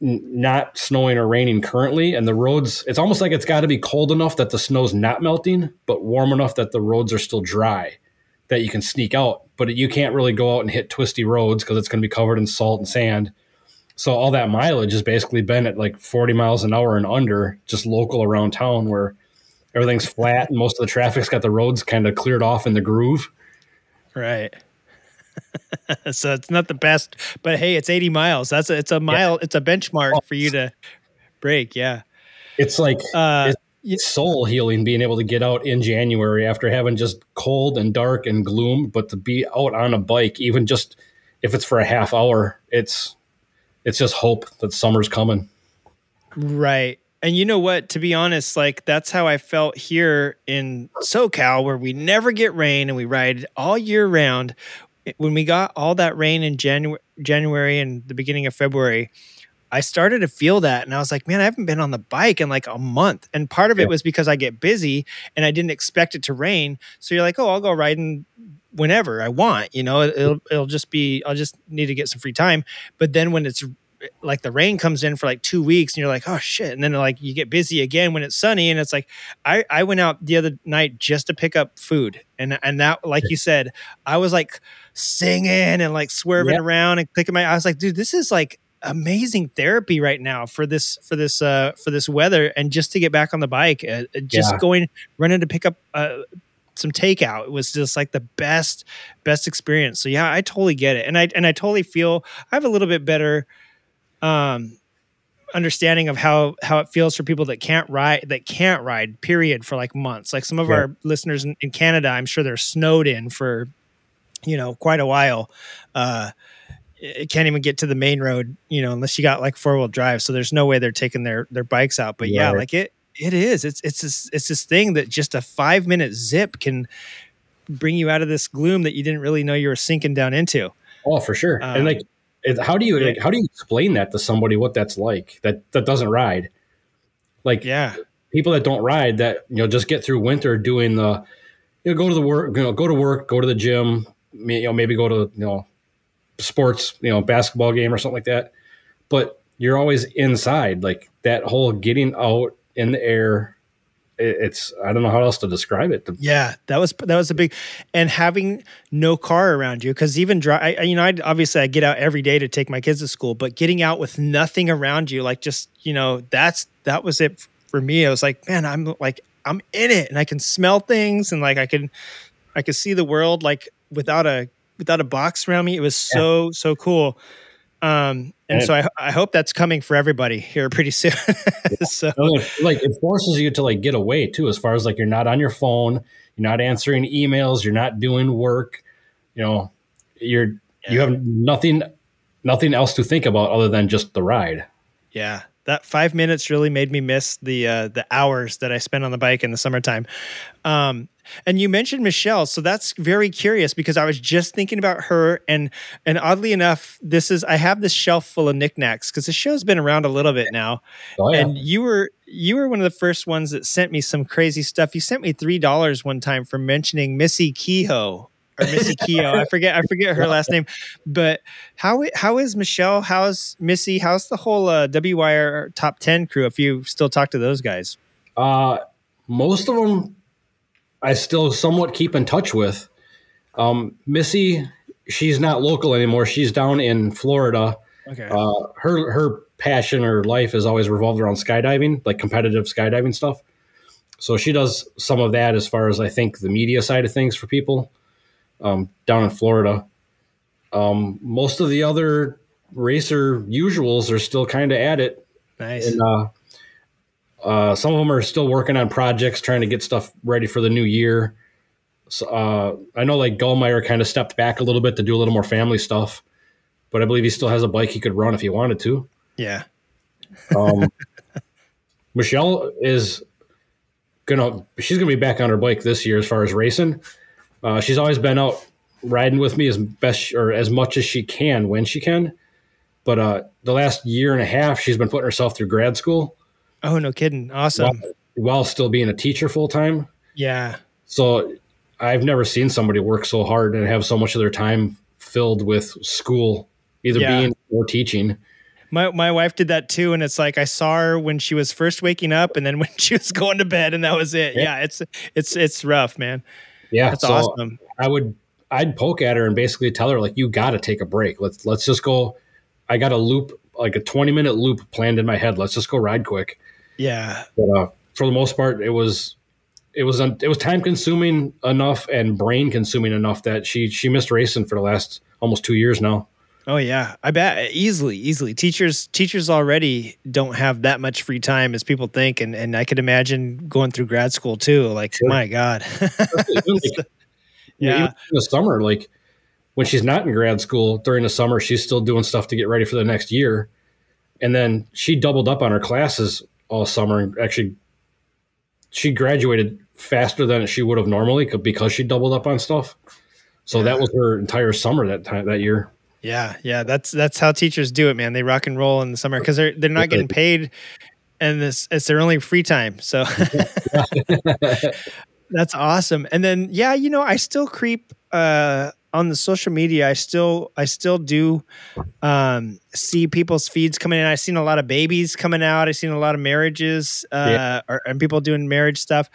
not snowing or raining currently and the roads it's almost like it's got to be cold enough that the snow's not melting but warm enough that the roads are still dry that you can sneak out but you can't really go out and hit twisty roads because it's going to be covered in salt and sand so all that mileage has basically been at like 40 miles an hour and under just local around town where everything's flat and most of the traffic's got the roads kind of cleared off in the groove
Right. so it's not the best, but hey, it's 80 miles. That's a, it's a mile, it's a benchmark for you to break. Yeah.
it's like
Uh,
it's soul healing being able to get out in January after having just cold and dark and gloom, but to be out on a bike, even just if it's for a half hour, it's it's just hope that summer's coming.
Right. And you know what? To be honest, like that's how I felt here in SoCal, where we never get rain and we ride all year round. When we got all that rain in January, January and the beginning of February, I started to feel that, and I was like, "Man, I haven't been on the bike in like a month." And part of it was because I get busy and I didn't expect it to rain. So you're like, "Oh, I'll go riding whenever I want." You know, it'll it'll just be I'll just need to get some free time. But then when it's like the rain comes in for like two weeks and you're like, oh shit. And then like you get busy again when it's sunny. And it's like, I, I went out the other night just to pick up food. And, and that, like you said, I was like singing and like swerving
Yeah.
around and clicking my, I was like, dude, this is like amazing therapy right now for this, for this, uh, for this weather. And just to get back on the bike, uh, uh, just
Yeah.
going, running to pick up, uh, some takeout it was just like the best best experience so yeah i totally get it and i and i totally feel i have a little bit better um understanding of how how it feels for people that can't ride that can't ride period for like months like some of
Yeah.
our listeners in, in canada i'm sure they're snowed in for you know quite a while uh it can't even get to the main road you know unless you got like four-wheel drive so there's no way they're taking their their bikes out but yeah like it it is it's it's this, it's this thing that just a five minute zip can bring you out of this gloom that you didn't really know you were sinking down into
Oh, for sure.
Um,
and like, how do you like, how do you explain that to somebody what that's like that that doesn't ride? Like,
yeah,
people that don't ride that you know just get through winter doing the you know go to the work you know go to work go to the gym you know maybe go to you know sports you know basketball game or something like that but you're always inside like that whole getting out in the air it's i don't know how else to describe it
Yeah, that was that was a big, and having no car around you because even drive, I, you know, I obviously I get out every day to take my kids to school, but getting out with nothing around you, like just you know, that's that was it for me. I was like, man, I'm like I'm in it, and I can smell things, and like I can, I could see the world like without a without a box around me. It was so so cool. Um, and
And-
so I, I hope that's coming for everybody here pretty soon. so
like it forces you to like get away too as far as like you're not on your phone you're not answering emails you're not doing work you know you're You have nothing, nothing else to think about other than just the ride.
Yeah, that five minutes really made me miss the uh, the hours that I spent on the bike in the summertime. Um, and you mentioned Michelle, so that's very curious because I was just thinking about her, and and oddly enough, this is I have this shelf full of knickknacks because the show's been around a little bit now,
Oh, yeah.
and you were you were one of the first ones that sent me some crazy stuff. You sent me three dollars one time for mentioning Missy Kehoe or Missy Kehoe. I forget I forget her last name, but how how is Michelle? How's Missy? How's the whole uh, WIR top ten crew? If you still talk to those guys,
Uh, most of them I still somewhat keep in touch with. Um, Missy, she's not local anymore. She's down in Florida.
Okay.
Uh, her her passion or life has always revolved around skydiving, like competitive skydiving stuff. So she does some of that as far as I think the media side of things for people um, down in Florida. Um, most of the other racer usuals are still kind of at it.
Nice.
And uh, uh, some of them are still working on projects, trying to get stuff ready for the new year. So, uh, I know like Gullmeyer kind of stepped back a little bit to do a little more family stuff, but I believe he still has a bike he could run if he wanted to.
yeah,
Um, Michelle is gonna she's gonna be back on her bike this year as far as racing. Uh, she's always been out riding with me as best or as much as she can when she can. But uh, the last year and a half, she's been putting herself through grad school
Oh no, kidding! Awesome.
while, while still being a teacher full time.
Yeah,
So I've never seen somebody work so hard and have so much of their time filled with school, either
Yeah.
being or teaching.
my my wife did that too, and it's like I saw her when she was first waking up, and then when she was going to bed, and that was it.
Yeah.
Yeah, it's it's it's rough, man.
Yeah,
That's
so
awesome.
I would I'd poke at her and basically tell her like you got to take a break. Let's let's just go. I got a loop like a twenty minute loop planned in my head. Let's just go ride quick.
Yeah,
But uh, for the most part, it was it was it was time consuming enough and brain consuming enough that she she missed racing for the last almost two years now.
Oh yeah, I bet easily, easily. Teachers, teachers already don't have that much free time as people think, and and I could imagine going through grad school too. Like, my God,
yeah.
Yeah.
even in the summer, like when she's not in grad school during the summer, she's still doing stuff to get ready for the next year. And then she doubled up on her classes all summer and actually she graduated faster than she would have normally because she doubled up on stuff. So that was her entire summer that time that year.
Yeah, yeah. That's that's how teachers do it, man. They rock and roll in the summer because they're they're not getting paid, and this it's their only free time. So that's awesome. And then yeah, you know, I still creep uh on the social media. I still I still do um see people's feeds coming in. I've seen a lot of babies coming out. I've seen a lot of marriages uh
Yeah.
or, and people doing marriage stuff.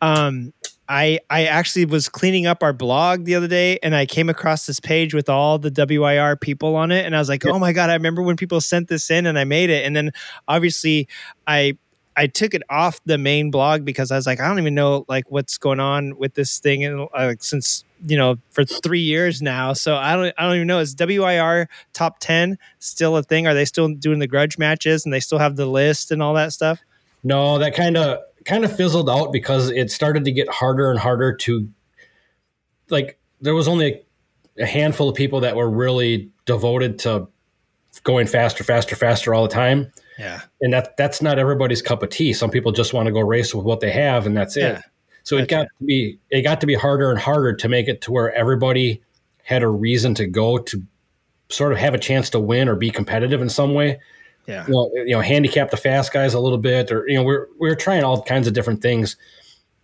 Um I I actually was cleaning up our blog the other day and I came across this page with all the WIR people on it and I was like, "Oh my god, I remember when people sent this in and I made it." And then obviously I I took it off the main blog because I was like, I don't even know like what's going on with this thing and uh, since you know for three years now. So I don't I don't even know. Is WIR top ten still a thing? Are they still doing the grudge matches and they still have the list and all that stuff?
No, that kind of kind of fizzled out because it started to get harder and harder to like there was only a handful of people that were really devoted to going faster, faster, faster all the time.
Yeah.
And that that's not everybody's cup of tea. Some people just want to go race with what they have and that's
Yeah.
it. So it got to be it got to be harder and harder to make it to where everybody had a reason to go to sort of have a chance to win or be competitive in some way
Yeah.
you know, you know, handicap the fast guys a little bit, or you know, we're we are trying all kinds of different things,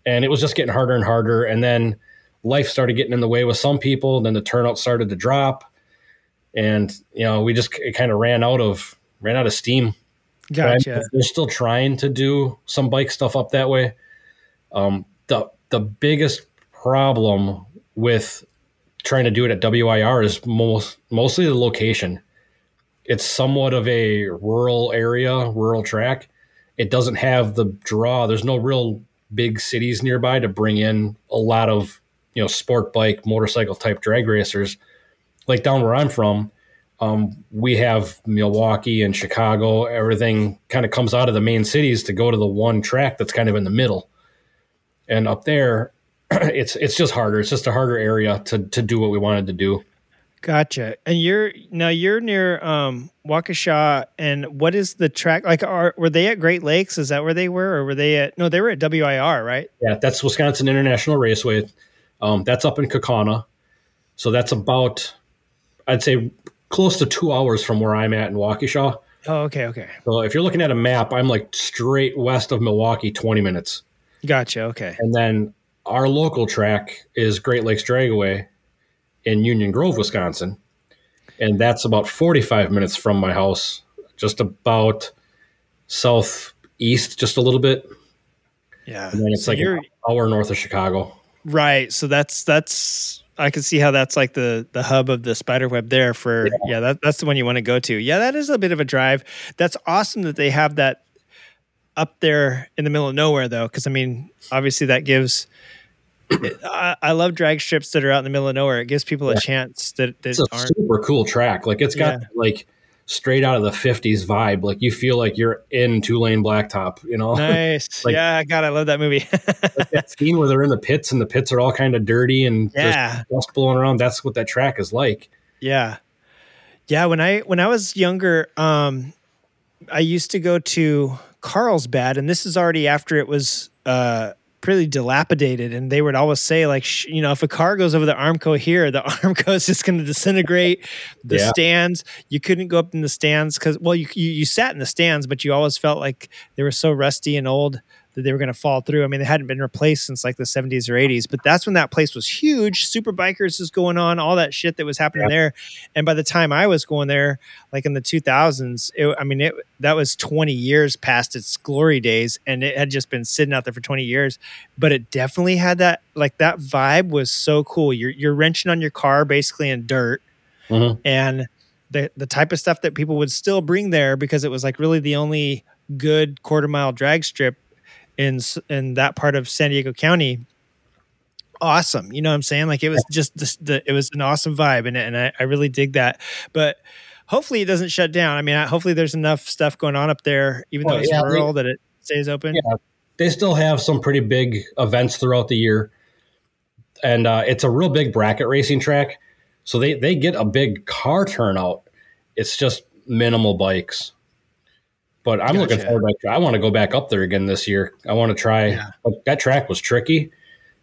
and it was just getting harder and harder. And then life started getting in the way with some people. Then the turnout started to drop, and you know, we just kind of ran out of ran out of steam.
Gotcha.
They're still trying to do some bike stuff up that way. Um, the the biggest problem with trying to do it at WIR is most mostly the location. It's somewhat of a rural area, rural track. It doesn't have the draw. There's no real big cities nearby to bring in a lot of you know sport bike, motorcycle type drag racers. Like down where I'm from, um, we have Milwaukee and Chicago. Everything kind of comes out of the main cities to go to the one track that's kind of in the middle. And up there, it's it's just harder. It's just a harder area to to do what we wanted to do.
Gotcha. And you're now you're near um Waukesha and what is the track like are were they at Great Lakes? Is that where they were or were they at no, they were at WIR, right?
Yeah, that's Wisconsin International Raceway. Um, that's up in Kaukauna. So that's about, I'd say, close to two hours from where I'm at in Waukesha.
Oh, okay, okay.
So if you're looking at a map, I'm like straight west of Milwaukee, 20 minutes.
Gotcha, okay.
And then our local track is Great Lakes Dragaway in Union Grove, Wisconsin. And that's about 45 minutes from my house, just about southeast, just a little bit.
Yeah.
And then it's
So
like an hour north of Chicago.
Right. So that's that's I can see how that's like the the hub of the spider web there for yeah, that that's the one you want to go to. Yeah, that is a bit of a drive. That's awesome that they have that up there in the middle of nowhere though cuz I mean, obviously that gives I, I love drag strips that are out in the middle of nowhere. It gives people a
Yeah.
chance that, that
It's a
aren't
super cool track. Like it's got
Yeah.
like straight out of the 50s vibe. Like you feel like you're in two lane blacktop, you know?
nice.
Like-
yeah, God, I love that movie.
like that scene where they're in the pits and the pits are all kind of dirty and
Yeah.
dust blowing around. That's what that track is like.
Yeah. Yeah, when I when I was younger, um I used to go to Carlsbad and this is already after it was uh pretty dilapidated and they would always say like sh- you know if a car goes over the armco here the armco is just going to disintegrate the
Yeah.
stands you couldn't go up in the stands cuz well you, you you sat in the stands but you always felt like they were so rusty and old that they were going to fall through. I mean, they hadn't been replaced since like the 70s or 80s, but that's when that place was huge. Super bikers is going on, all that shit that was happening there. And by the time I was going there, like in the 2000s, it, I mean, it that was 20 years past its glory days, and it had just been sitting out there for 20 years. But it definitely had that like that vibe was so cool. You're you're wrenching on your car basically in dirt, uh-huh. and the the type of stuff that people would still bring there because it was like really the only good quarter mile drag strip in in that part of San Diego County. Awesome, you know what I'm saying? Like it was just this, the it was an awesome vibe, and and I, I really dig that. But hopefully it doesn't shut down. I mean, I, hopefully there's enough stuff going on up there, even though it's
yeah, they-
rural, that it stays open.
Yeah, they still have some pretty big events throughout the year, and uh, it's a real big bracket racing track. So they they get a big car turnout. It's just minimal bikes. But I'm looking forward to. I want to go back up there again this year. I want to try. but That track was tricky,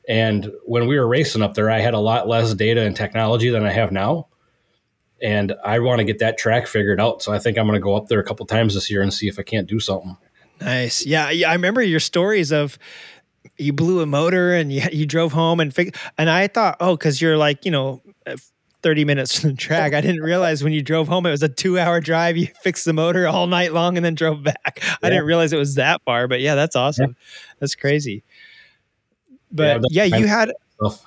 and when we were racing up there, I had a lot less data and technology than I have now. And I want to get that track figured out. So I think I'm going to go up there a couple times this year and see if I can't do something.
Nice. Yeah, yeah. I remember your stories of you blew a motor and you you drove home and fig- and I thought, oh, because you're like you know. Uh, uh, 30 minutes from the track. I didn't realize when you drove home it was a two hour drive. You fixed the motor all night long and then drove back. I didn't realize it was that far, but yeah, that's awesome. That's crazy. But
that's
yeah, you had
stuff.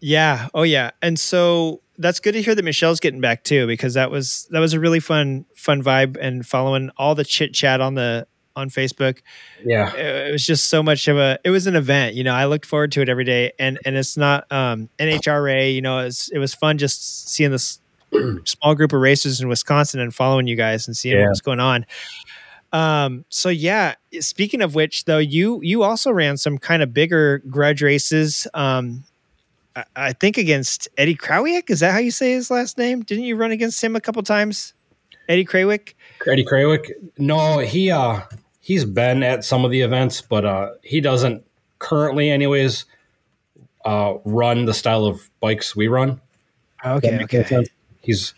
yeah. Oh yeah. And so that's good to hear that Michelle's getting back too, because that was that was a really fun fun vibe and following all the chit chat on the on Facebook.
Yeah.
It, it was just so much of a it was an event, you know. I looked forward to it every day. And and it's not um NHRA, you know, it's it was fun just seeing this small group of racers in Wisconsin and following you guys and seeing
Yeah.
what was going on. Um, so yeah, speaking of which though, you you also ran some kind of bigger grudge races. Um I, I think against Eddie Krawiec. Is that how you say his last name? Didn't you run against him a couple times? Eddie Krawiec?
Eddie Krawick? No, he uh he's been at some of the events, but uh he doesn't currently anyways uh run the style of bikes we run.
Okay,
That makes sense. He's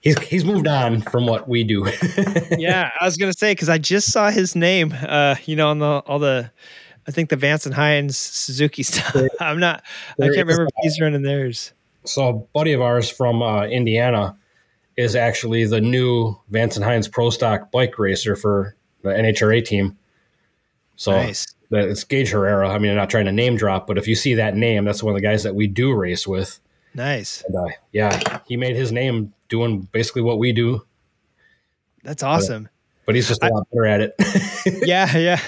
he's he's moved on from what we do.
yeah, I was gonna say because I just saw his name, uh, you know, on the all the, I think the Vance and Hines Suzuki stuff. I'm not, I can't remember if he's running theirs.
so a buddy of ours from uh, Indiana is actually the new Vance and Hines Pro Stock bike racer for the NHRA team. So
Nice.
that it's Gaige Herrera. I mean, I'm not trying to name drop, but if you see that name, that's one of the guys that we do race with.
Nice.
And, uh, yeah, he made his name doing basically what we do,
That's awesome.
but he's just a lot better at it.
yeah, yeah.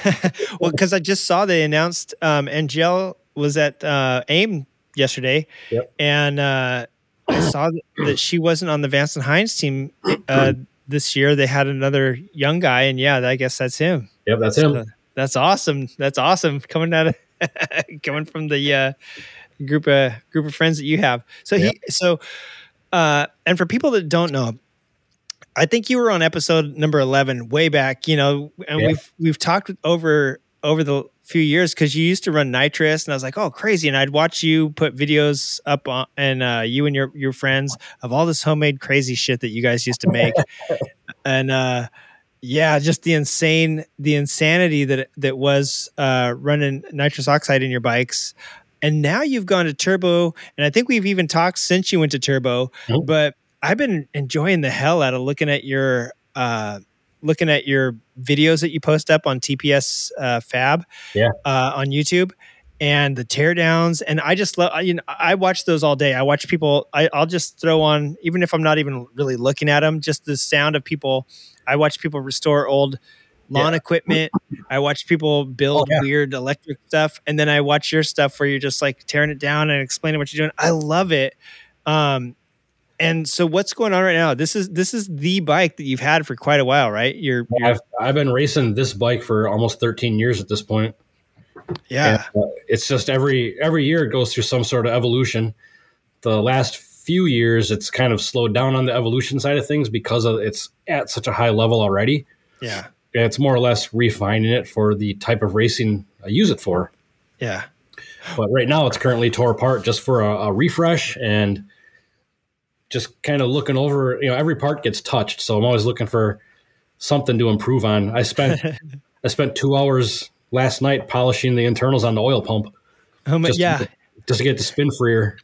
well, because I just saw they announced um, Angelle was at uh, AIM yesterday,
Yep.
and uh, I saw that- that she wasn't on the Vance and Hines team uh, this year. They had another young guy, and yeah, I guess that's him.
Yep, that's him.
So, that's awesome. That's awesome. Coming out of coming from the uh, group of group of friends that you have. So he so Uh, and for people that don't know, I think you were on episode number eleven, way back. You know, and
Yeah.
we've we've talked over over the few years because you used to run nitrous, and I was like, oh, crazy. And I'd watch you put videos up on, and uh, you and your your friends of all this homemade crazy shit that you guys used to make, and uh, yeah, just the insane the insanity that that was uh, running nitrous oxide in your bikes. And now you've gone to turbo, and I think we've even talked since you went to turbo. But I've been enjoying the hell out of looking at your uh, looking at your videos that you post up on TPS uh, Fab
Yeah.
uh, on YouTube and the teardowns. And I just love, you know, I watch those all day. I watch people, I, I'll just throw on, even if I'm not even really looking at them, just the sound of people. I watch people restore old lawn
Yeah.
equipment. I watch people build
Oh, yeah.
weird electric stuff. And then I watch your stuff where you're just like tearing it down and explaining what you're doing. I love it. Um, and so what's going on right now? This is this is the bike that you've had for quite a while, right? You're, you're
I've I've been racing this bike for almost 13 years at this point.
yeah.
And, uh, it's just every every year it goes through some sort of evolution. The last few years, it's kind of slowed down on the evolution side of things because of it's at such a high level already.
Yeah.
And it's more or less refining it for the type of racing I use it for.
Yeah.
But right now, it's currently tore apart just for a, a refresh and just kind of looking over. You know, every part gets touched, so I'm always looking for something to improve on. I spent I spent two hours last night polishing the internals on the oil pump.
Oh my,
just
yeah.
to, just to get the spin freer.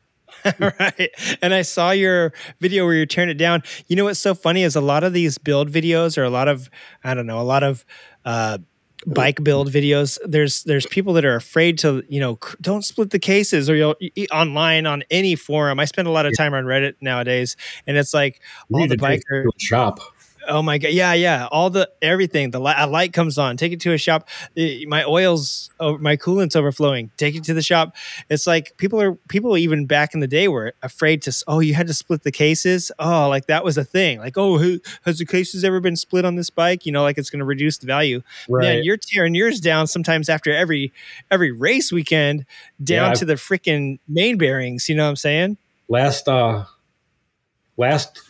right. And I saw your video where you're tearing it down. You know what's so funny is a lot of these build videos or a lot of I don't know, a lot of uh bike build videos. There's there's people that are afraid to you know don't split the cases or you'll online on any forum. I spend a lot of time on reddit nowadays and it's like all the biker
it to a shop.
Oh my god! Yeah, yeah. All the everything. The li- a light comes on. Take it to a shop. Eh, My oils, my coolant's overflowing. Take it to the shop. It's like people are people even back in the day were afraid to. Oh, you had to split the cases. Oh, like that was a thing. Like, oh, who, has the cases ever been split on this bike? You know, like it's going to reduce the value. Man, you're tearing yours down sometimes after every every race weekend down
Yeah,
to the freaking main bearings. You know what I'm saying?
Last uh, last.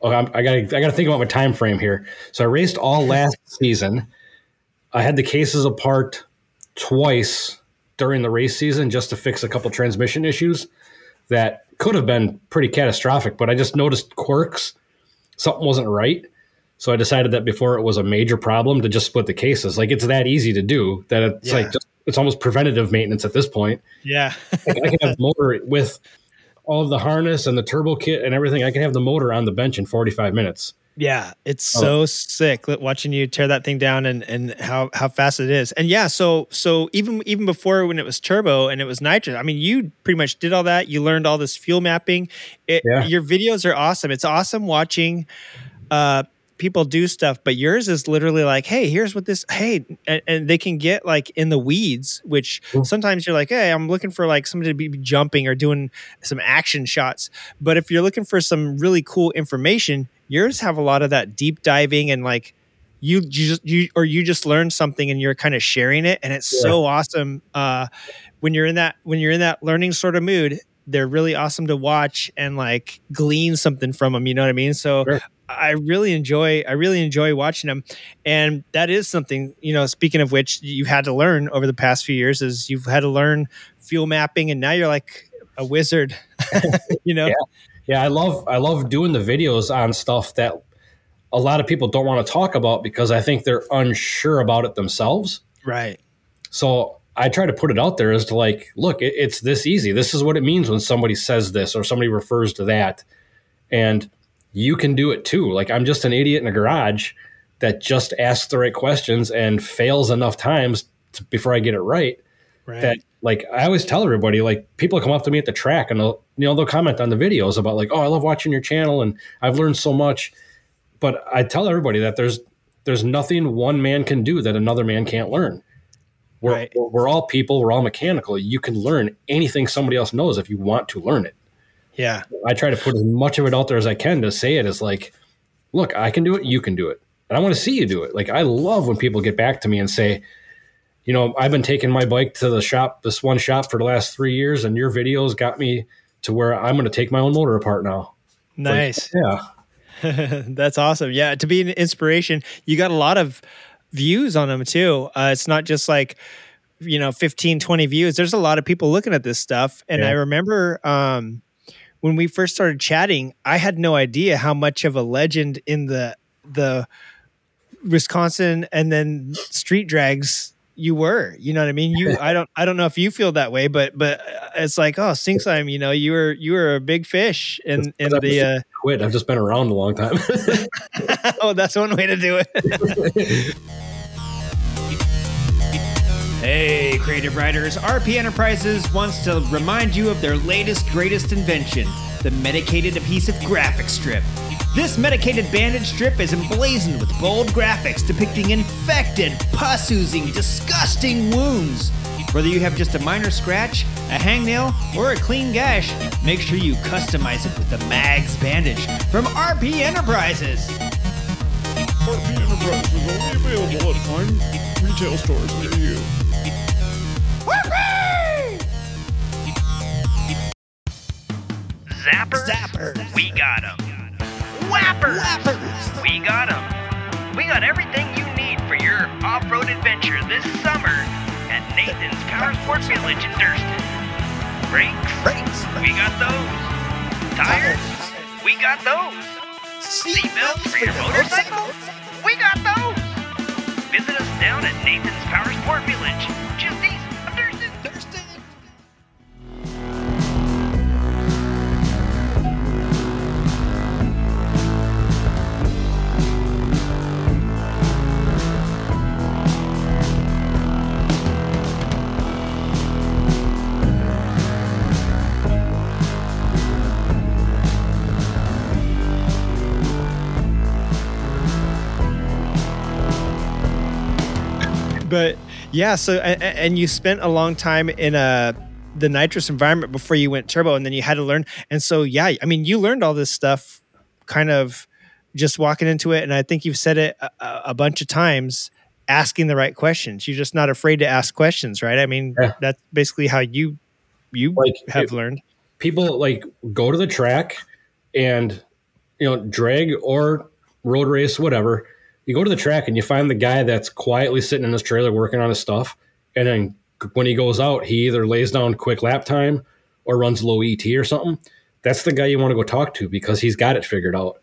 Oh, I'm, I gotta I gotta think about my time frame here. So I raced all last season. I had the cases apart twice during the race season just to fix a couple transmission issues that could have been pretty catastrophic, but I just noticed quirks. Something wasn't right. So I decided that before it was a major problem to just split the cases. Like it's that easy to do that it's
Yeah.
like just, it's almost preventative maintenance at this point.
Yeah.
Like, I can have motor with all of the harness and the turbo kit and everything. I can have the motor on the bench in 45 minutes.
Yeah, it's
Oh.
so sick watching you tear that thing down and and how how fast it is. And yeah, so so even even before when it was turbo and it was nitrous, I mean, you pretty much did all that. You learned all this fuel mapping. It,
Yeah.
Your videos are awesome. It's awesome watching uh people do stuff, but yours is literally like, hey, here's what this hey, and, and they can get like in the weeds, which sometimes you're like, hey, I'm looking for like somebody to be jumping or doing some action shots. But if you're looking for some really cool information, yours have a lot of that deep diving and like you, you just you or you just learned something and you're kind of sharing it and it's
Yeah.
so awesome uh when you're in that when you're in that learning sort of mood they're really awesome to watch and like glean something from them you know what i mean so i really enjoy i really enjoy watching them and that is something you know speaking of which you've had to learn over the past few years is you've had to learn fuel mapping and now you're like a wizard you know
Yeah. Yeah, I love I love doing the videos on stuff that a lot of people don't want to talk about because I think they're unsure about it themselves.
right
So I try to put it out there as to like, look, it, it's this easy. This is what it means when somebody says this or somebody refers to that, and you can do it too. Like I'm just an idiot in a garage that just asks the right questions and fails enough times to, before I get it right.
Right.
That like I always tell everybody, like people come up to me at the track and they'll you know they'll comment on the videos about like, oh, I love watching your channel and I've learned so much. But I tell everybody that there's there's nothing one man can do that another man can't learn. We're, we're, we're all people. We're all mechanical. You can learn anything somebody else knows if you want to learn it.
Yeah
I try to put as much of it out there as I can to say it as like, look, I can do it. You can do it. And I want to see you do it. Like, I love when people get back to me and say, you know, I've been taking my bike to the shop, this one shop for the last three years, and your videos got me to where I'm going to take my own motor apart now.
Nice.
yeah.
That's awesome. Yeah, to be an inspiration, you got a lot of views on them too. Uh, it's not just like you know 15 20 views there's a lot of people looking at this stuff and
Yeah.
i remember um when we first started chatting i had no idea how much of a legend in the the wisconsin and then street drags you were you know what i mean you i don't i don't know if you feel that way but but uh, it's like oh sinksime you know you were you were a big fish in in
I've
the uh
quit. I've just been around a long time.
oh, that's one way to do it. hey, creative riders. RP Enterprises wants to remind you of their latest, greatest invention the medicated adhesive graphic strip. This medicated bandage strip is emblazoned with bold graphics depicting infected, pus oozing, disgusting wounds. Whether you have just a minor scratch, a hangnail, or a clean gash, make sure you customize it with the Mags bandage from RP Enterprises.
RP Enterprises is only available at fine retail stores near you.
Zappers? Zappers. We got them. Whappers. Whappers. We got them. We got everything you need for your off-road adventure this summer at Nathan's Power Sport Village in Durston. Brakes? Brakes. We got those. Tires? We got those. Seatbelts for your motorcycle? We got those. Visit us down at Nathan's Power Sport Village,
but yeah so a- a- and you spent a long time in a the nitrous environment before you went turbo and then you had to learn and so yeah i mean you learned all this stuff kind of just walking into it and i think you've said it a, a- bunch of times asking the right questions. You're just not afraid to ask questions right? I mean that's basically how you you like have
it-
learned.
People like go to the track and you know drag or road race whatever you go to the track and you find the guy that's quietly sitting in his trailer working on his stuff and then when he goes out he either lays down quick lap time or runs low et or something. That's the guy you want to go talk to because he's got it figured out.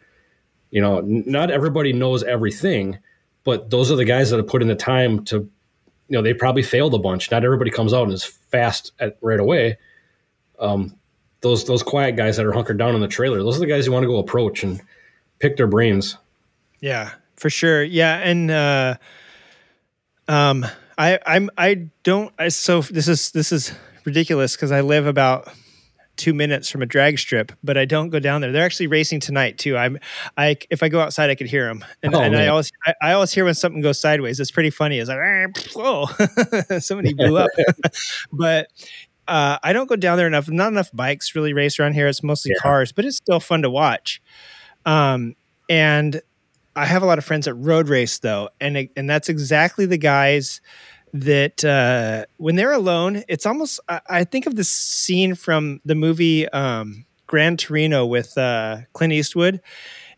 You know not everybody knows everything but those are the guys that have put in the time to you know they probably failed a bunch. Not everybody comes out and is fast at right away. Um, those those quiet guys that are hunkered down in the trailer those are the guys you want to go approach and pick their brains.
Yeah, for sure. Yeah, and uh, um, I I'm I don't. I, so this is this is ridiculous because I live about two minutes from a drag strip, but I don't go down there. They're actually racing tonight too. I'm I if I go outside, I could hear them, and,
Oh,
and I always I, I always hear when something goes sideways. It's pretty funny. It's like oh, somebody blew up, but. Uh, I don't go down there enough. Not enough bikes really race around here. It's mostly
Yeah.
cars, but it's still fun to watch. Um, and I have a lot of friends that road race though, and and that's exactly the guys that uh, when they're alone, it's almost I, I think of the scene from the movie um, Gran Torino with uh, Clint Eastwood,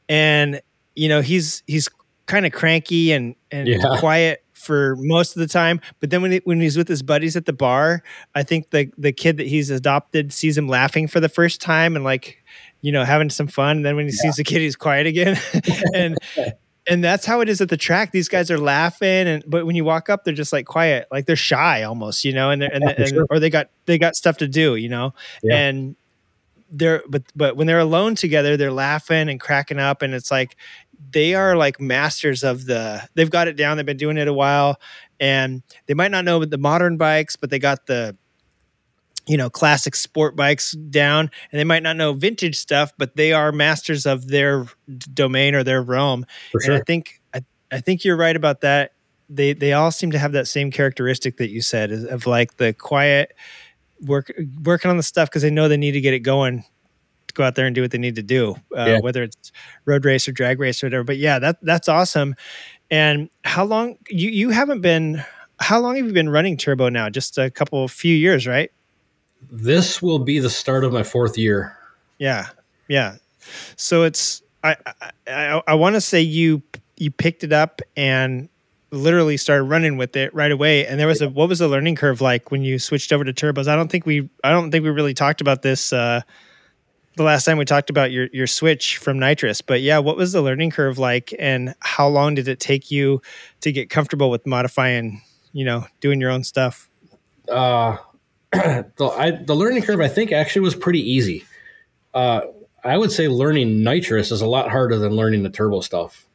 and you know he's he's kind of cranky and and
Yeah.
quiet for most of the time, but then when he, when he's with his buddies at the bar, I think the the kid that he's adopted sees him laughing for the first time and like you know having some fun. And then when he sees the kid, he's quiet again, and and that's how it is at the track. These guys are laughing, and but when you walk up, they're just like quiet, like they're shy almost, you know, and they're, and,
Yeah,
and
sure.
or they got they got stuff to do, you know,
Yeah.
and they're but but when they're alone together, they're laughing and cracking up, and it's like they are like masters of the. They've got it down. They've been doing it a while, and they might not know the modern bikes, but they got the you know classic sport bikes down and they might not know vintage stuff but they are masters of their domain or their realm.
For
and i think I, I think you're right about that. They they all seem to have that same characteristic that you said of like the quiet work working on the stuff because they know they need to get it going to go out there and do what they need to do uh,
Yeah.
whether it's road race or drag race or whatever. But yeah that that's awesome. And how long you you haven't been how long have you been running turbo now? Just a couple few years right
This will be the start of my fourth year.
Yeah, yeah. So it's I I, I, I want to say you you picked it up and literally started running with it right away. And there was a what was the learning curve like when you switched over to turbos? I don't think we I don't think we really talked about this uh, the last time we talked about your your switch from nitrous. But yeah, what was the learning curve like, and how long did it take you to get comfortable with modifying? You know, doing your own stuff.
Uh, the I, the learning curve I think actually was pretty easy. Uh, I would say learning nitrous is a lot harder than learning the turbo stuff.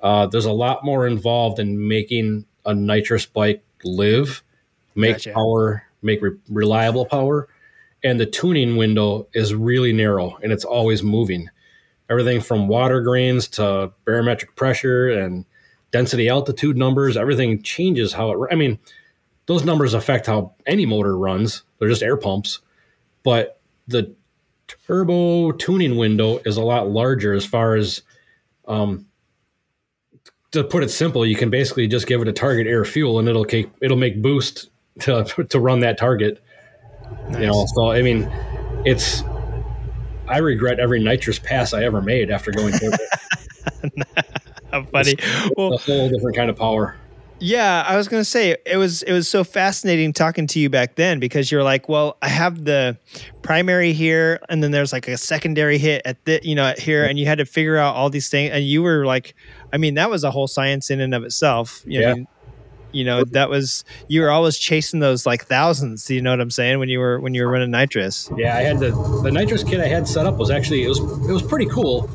Uh, there's a lot more involved in making a nitrous bike live, make
Gotcha.
power, make re- reliable power, and the tuning window is really narrow and it's always moving. Everything from water grains to barometric pressure and density altitude numbers, everything changes how it. I mean, those numbers affect how any motor runs. They're just air pumps, but the turbo tuning window is a lot larger as far as um, to put it simple, you can basically just give it a target air fuel and it'll take, it'll make boost to to run that target. You know, so I mean, it's I regret every nitrous pass I ever made after going.
How funny.
well, a whole different kind of power.
Yeah, I was gonna say it was it was so fascinating talking to you back then because you're like, well, I have the primary here, and then there's like a secondary hit at the you know at here, and you had to figure out all these things, and you were like, I mean, that was a whole science in and of itself. You
Yeah.
know, you know that was you were always chasing those like thousands. You know what I'm saying when you were when you were running nitrous.
Yeah, I had the the nitrous kit I had set up was actually it was it was pretty cool,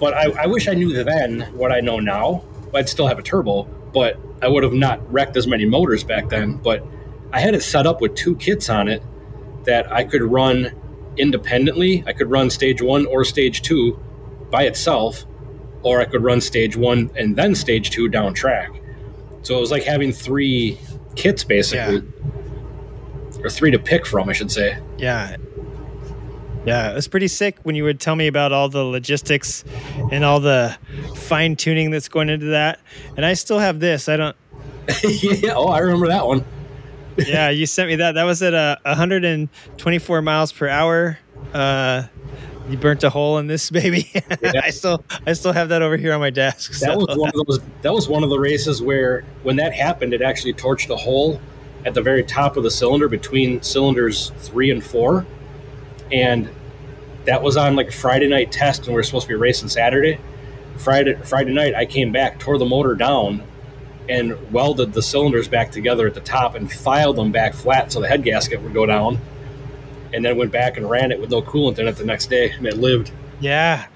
but I, I wish I knew then what I know now. I'd still have a turbo, but I would have not wrecked as many motors back then. But I had it set up with two kits on it that I could run independently. I could run stage one or stage two by itself, or I could run stage one and then stage two down track. So it was like having three kits basically, or three to pick from, I should say.
Yeah. Yeah, it was pretty sick when you would tell me about all the logistics and all the fine tuning that's going into that. And I still have this. I don't.
yeah. Oh, I remember that one.
yeah, you sent me that. That was at uh, 124 miles per hour. Uh, you burnt a hole in this baby. I still, I still have that over here on my desk.
That
so-
was one of those. That was one of the races where, when that happened, it actually torched a hole at the very top of the cylinder between cylinders three and four, and that was on like a Friday night test, and we are supposed to be racing Saturday. Friday Friday night, I came back, tore the motor down, and welded the cylinders back together at the top, and filed them back flat so the head gasket would go down, and then went back and ran it with no coolant in it the next day, and it lived.
Yeah.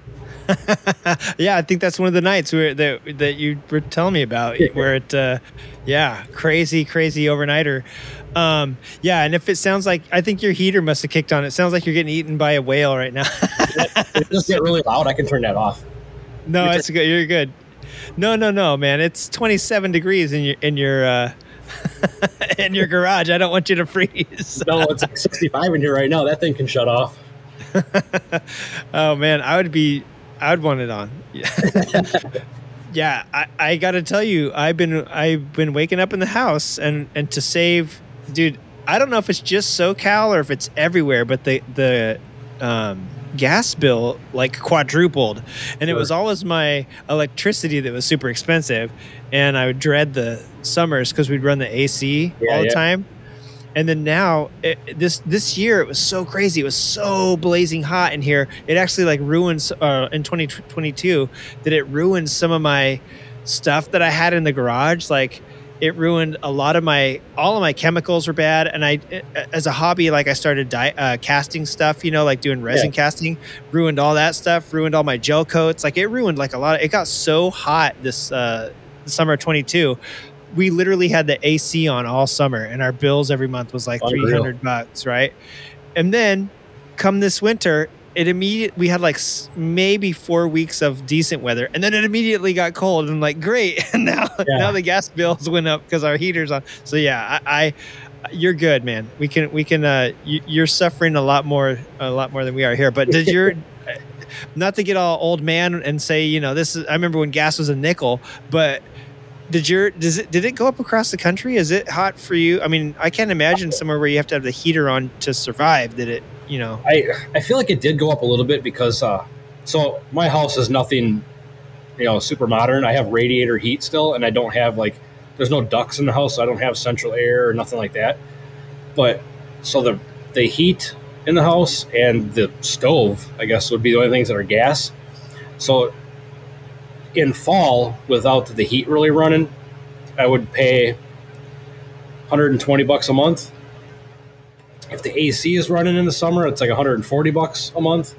yeah, I think that's one of the nights where that that you were telling me about where it uh yeah, crazy crazy overnighter. Um yeah, and if it sounds like I think your heater must have kicked on. It sounds like you're getting eaten by a whale right now.
It just get really loud. I can turn that off.
no, it's good. You're good. No, no, no, man. It's 27 degrees in your in your uh in your garage. I don't want you to freeze.
No, it's like 65 in here right now. That thing can shut off.
oh man, I would be I would want it on. Yeah, I, I gotta tell you, I've been I've been waking up in the house and and to save dude, I don't know if it's just SoCal or if it's everywhere, but the the um gas bill like quadrupled. And it was always my electricity that was super expensive and i would dread the summers because we'd run the ac
Yeah,
all the
yeah.
time. And then now it, this this year it was so crazy. It was so blazing hot in here. It actually like ruins uh, in 2022 that it ruined some of my stuff that i had in the garage. Like it ruined a lot of my all of my chemicals were bad and i as a hobby like i started di- uh, casting stuff you know like doing resin
Yeah.
casting ruined all that stuff ruined all my gel coats like it ruined like a lot of it got so hot this uh summer 22 we literally had the AC on all summer, and our bills every month was like
Unreal.
three hundred bucks, right? And then, come this winter, it immediate we had like maybe four weeks of decent weather, and then it immediately got cold. And like, great, and now
Yeah.
now the gas bills went up because our heaters on. So yeah, I, I you're good, man. We can we can. uh you, You're suffering a lot more a lot more than we are here. But did your not to get all old man and say you know this is I remember when gas was a nickel, but Did your does it did it go up across the country? Is it hot for you? I mean, I can't imagine somewhere where you have to have the heater on to survive. Did it? You know.
I I feel like it did go up a little bit because uh, so my house is nothing, you know, super modern. I have radiator heat still, and I don't have like there's no ducts in the house, so I don't have central air or nothing like that. But so the the heat in the house and the stove, I guess, would be the only things that are gas. So in fall, without the heat really running, I would pay 120 bucks a month. If the AC is running in the summer, it's like 140 bucks a month.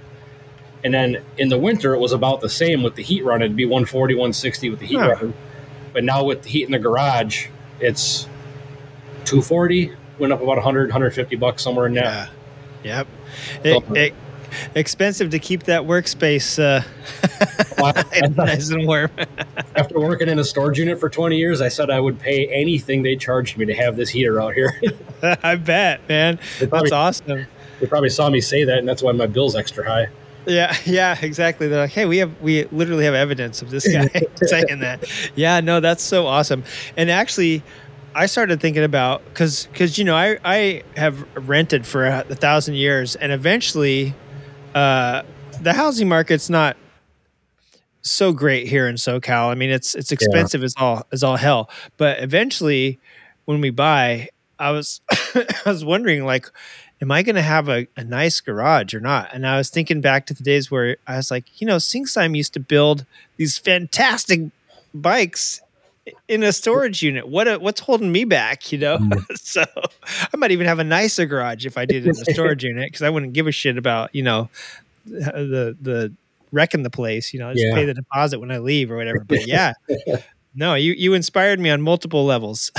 And then in the winter, it was about the same with the heat running. It'd be 140, 160 with the heat
Huh.
running. But now with the heat in the garage, it's 240, went up about 100, 150 bucks somewhere in that.
Yep. It, it, expensive to keep that workspace uh, nice and warm.
After working in a storage unit for 20 years, I said I would pay anything they charged me to have this heater out here.
I bet, man. That's awesome.
They probably saw me say that, and that's why my bill's extra high.
Yeah, yeah, exactly. They're like, hey, we have we literally have evidence of this guy saying that. Yeah, no, that's so awesome. And actually, I started thinking about because because you know I I have rented for a, a thousand years, and eventually, uh, the housing market's not so great here in SoCal. I mean, it's it's expensive as all as all hell. But eventually, when we buy, I was I was wondering like, am I going to have a, a nice garage or not? And I was thinking back to the days where I was like, you know, Singsime used to build these fantastic bikes in a storage unit. What a, what's holding me back? You know, so I might even have a nicer garage if I did it in a storage unit because I wouldn't give a shit about you know the the wrecking the place. You know, just
Yeah.
pay the deposit when I leave or whatever. But yeah. No, you you inspired me on multiple levels.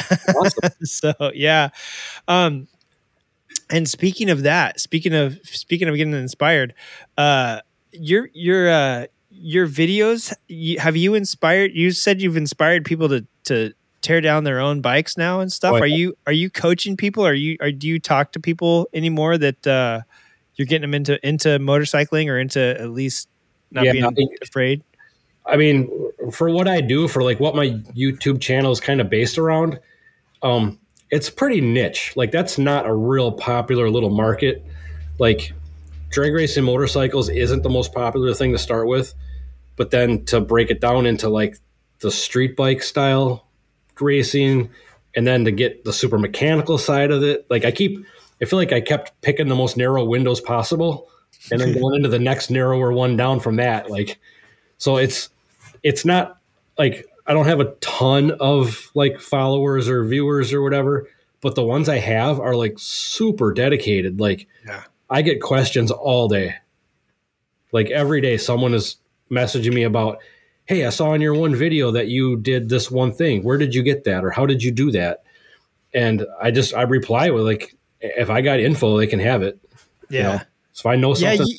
so yeah. Um and speaking of that, speaking of speaking of getting inspired, uh your your uh your videos have you inspired you said you've inspired people to to tear down their own bikes now and stuff.
Oh,
Are you are you coaching people? Are you are do you talk to people anymore that uh you're getting them into into motorcycling or into at least not
Yeah,
being
I
afraid?
I mean, for what I do, for like what my YouTube channel is kind of based around, um, it's pretty niche. Like that's not a real popular little market. Like drag racing motorcycles isn't the most popular thing to start with, but then to break it down into like the street bike style racing, and then to get the super mechanical side of it. Like I keep, I feel like I kept picking the most narrow windows possible, and then going into the next narrower one down from that. Like, so it's it's not like I don't have a ton of like followers or viewers or whatever, but the ones I have are like super dedicated. Like
Yeah.
I get questions all day. Like every day someone is messaging me about, "Hey, I saw in your one video that you did this one thing. Where did you get that or how did you do that?" And I just I reply with like if I got info, they can have it. you
Yeah.
know? So I know
Yeah,
something
you,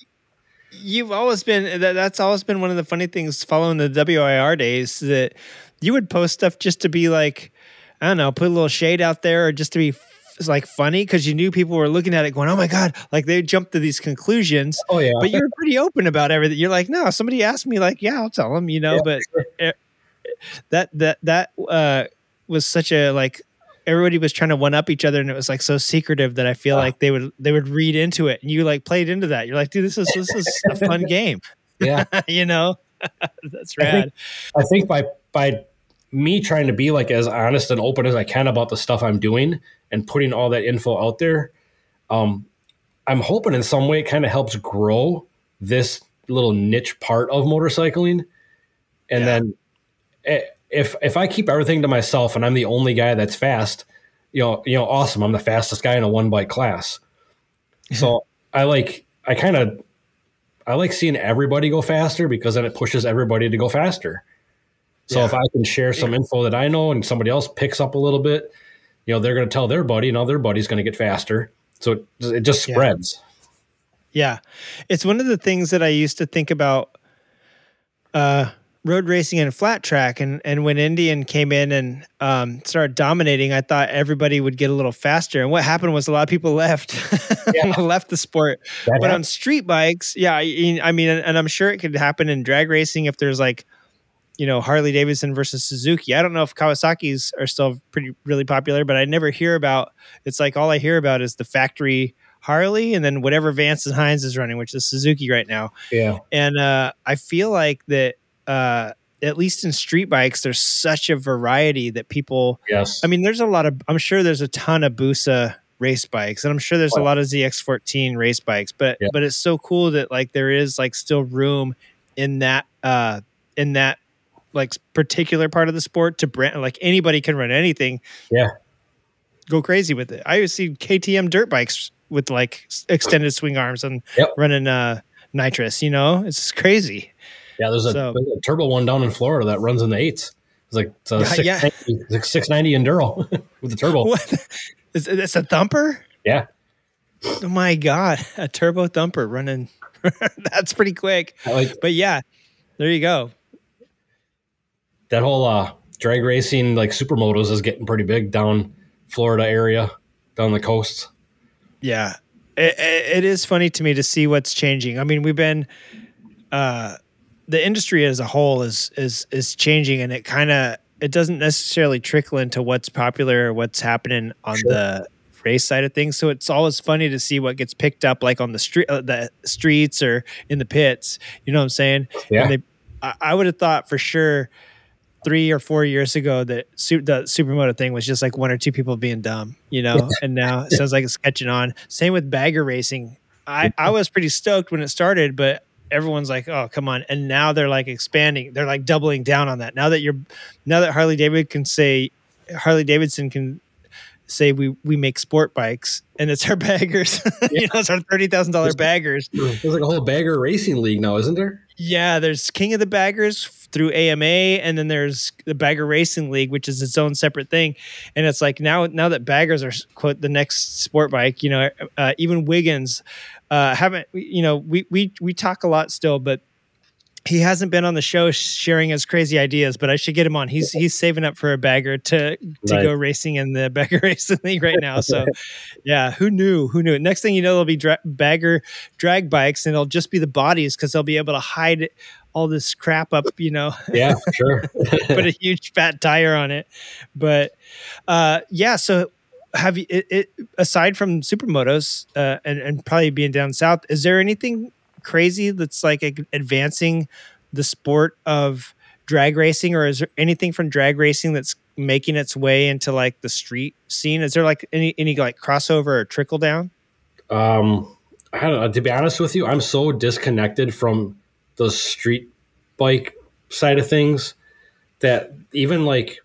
you've always been that, that's always been one of the funny things following the WIR days that you would post stuff just to be like, I don't know, put a little shade out there or just to be f- like funny because you knew people were looking at it going, oh my God, like they jumped to these conclusions.
Oh, yeah.
But you're pretty open about everything. You're like, no, somebody asked me, like, yeah, I'll tell them, you know, but eh, that, that, that, uh, was such a like, everybody was trying to one up each other and it was like so secretive that I feel like they would they would read into it and you like played into that. You're like, dude, this is this is a fun game.
Yeah.
you know? That's
I
rad.
think, I think by by me trying to be like as honest and open as I can about the stuff I'm doing and putting all that info out there, um, I'm hoping in some way it kind of helps grow this little niche part of motorcycling. And then eh, if if I keep everything to myself and I'm the only guy that's fast, you know, you know, awesome. I'm the fastest guy in a one bike class. So I like I kind of I like seeing everybody go faster because then it pushes everybody to go faster. So if I can share some info that I know and somebody else picks up a little bit, you know, they're going to tell their buddy, and now their buddy's going to get faster. So it, it just spreads.
Yeah. It's one of the things that I used to think about uh road racing and flat track and and when Indian came in and um started dominating, I thought everybody would get a little faster. And what happened was a lot of people left left the sport.
That
but on street bikes, yeah, I, I mean and, and I'm sure it could happen in drag racing if there's like you know Harley Davidson versus Suzuki. I don't know if Kawasaki's are still pretty really popular, but I never hear about. It's like all I hear about is the factory Harley, and then whatever Vance and Hines is running, which is Suzuki right now.
Yeah.
And uh, I feel like that. Uh, at least in street bikes, there's such a variety that people.
Yes.
I mean, there's a lot of. I'm sure there's a ton of Busa race bikes, and I'm sure there's a lot of ZX14 race bikes. But
Yeah.
but it's so cool that like there is like still room in that uh in that like particular part of the sport to brand like anybody can run anything.
Yeah.
Go crazy with it. I see KTM dirt bikes with like extended swing arms and
Yep.
running uh nitrous. You know, it's crazy.
Yeah, there's a,
So-
there's a turbo one down in Florida that runs in the eights. It's like it's a
Yeah,
690,
yeah.
it's like 690 enduro with the turbo.
What? Is it's a thumper?
Yeah.
Oh my god, a turbo thumper running. That's pretty quick.
Like
But yeah, there you go.
That whole uh, drag racing, like supermotos, is getting pretty big down Florida area, down the coast.
Yeah, it, it, is funny to me to see what's changing. I mean, we've been, uh, the industry as a whole is is is changing, and it kind of it doesn't necessarily trickle into what's popular or what's happening on the race side of things. So it's always funny to see what gets picked up, like on the street, uh, the streets or in the pits. You know what I'm saying?
Yeah.
And they, I, I would have thought for sure three or four years ago that su- the supermoto thing was just like one or two people being dumb, you know, and now it sounds like it's catching on. Same with bagger racing. I, I was pretty stoked when it started, but everyone's like, oh, come on. And now they're like expanding. They're like doubling down on that. Now that you're, now that Harley David can say, Harley Davidson can say we, we make sport bikes and it's our baggers, you know, it's our $30,000 baggers.
There's like a whole bagger racing league now, isn't there?
Yeah, there's King of the Baggers through AMA, and then there's the Bagger Racing League, which is its own separate thing. And it's like now, now that baggers are quote the next sport bike, you know, uh, even Wiggins uh, haven't, you know, we we we talk a lot still, but he hasn't been on the show sharing his crazy ideas. But I should get him on. He's he's saving up for a bagger to to
Right.
go racing in the Bagger Racing League right now. So yeah, who knew? Who knew? Next thing you know, there'll be dra- bagger drag bikes, and it'll just be the bodies because they'll be able to hide all this crap up, you know.
Yeah, sure.
put a huge fat tire on it. But uh, yeah, so have you? It, it aside from supermotos uh, and and probably being down south, is there anything crazy that's like advancing the sport of drag racing, or is there anything from drag racing that's making its way into like the street scene? Is there like any any like crossover or trickle down?
Um, I don't know. To be honest with you, I'm so disconnected from the street bike side of things that even like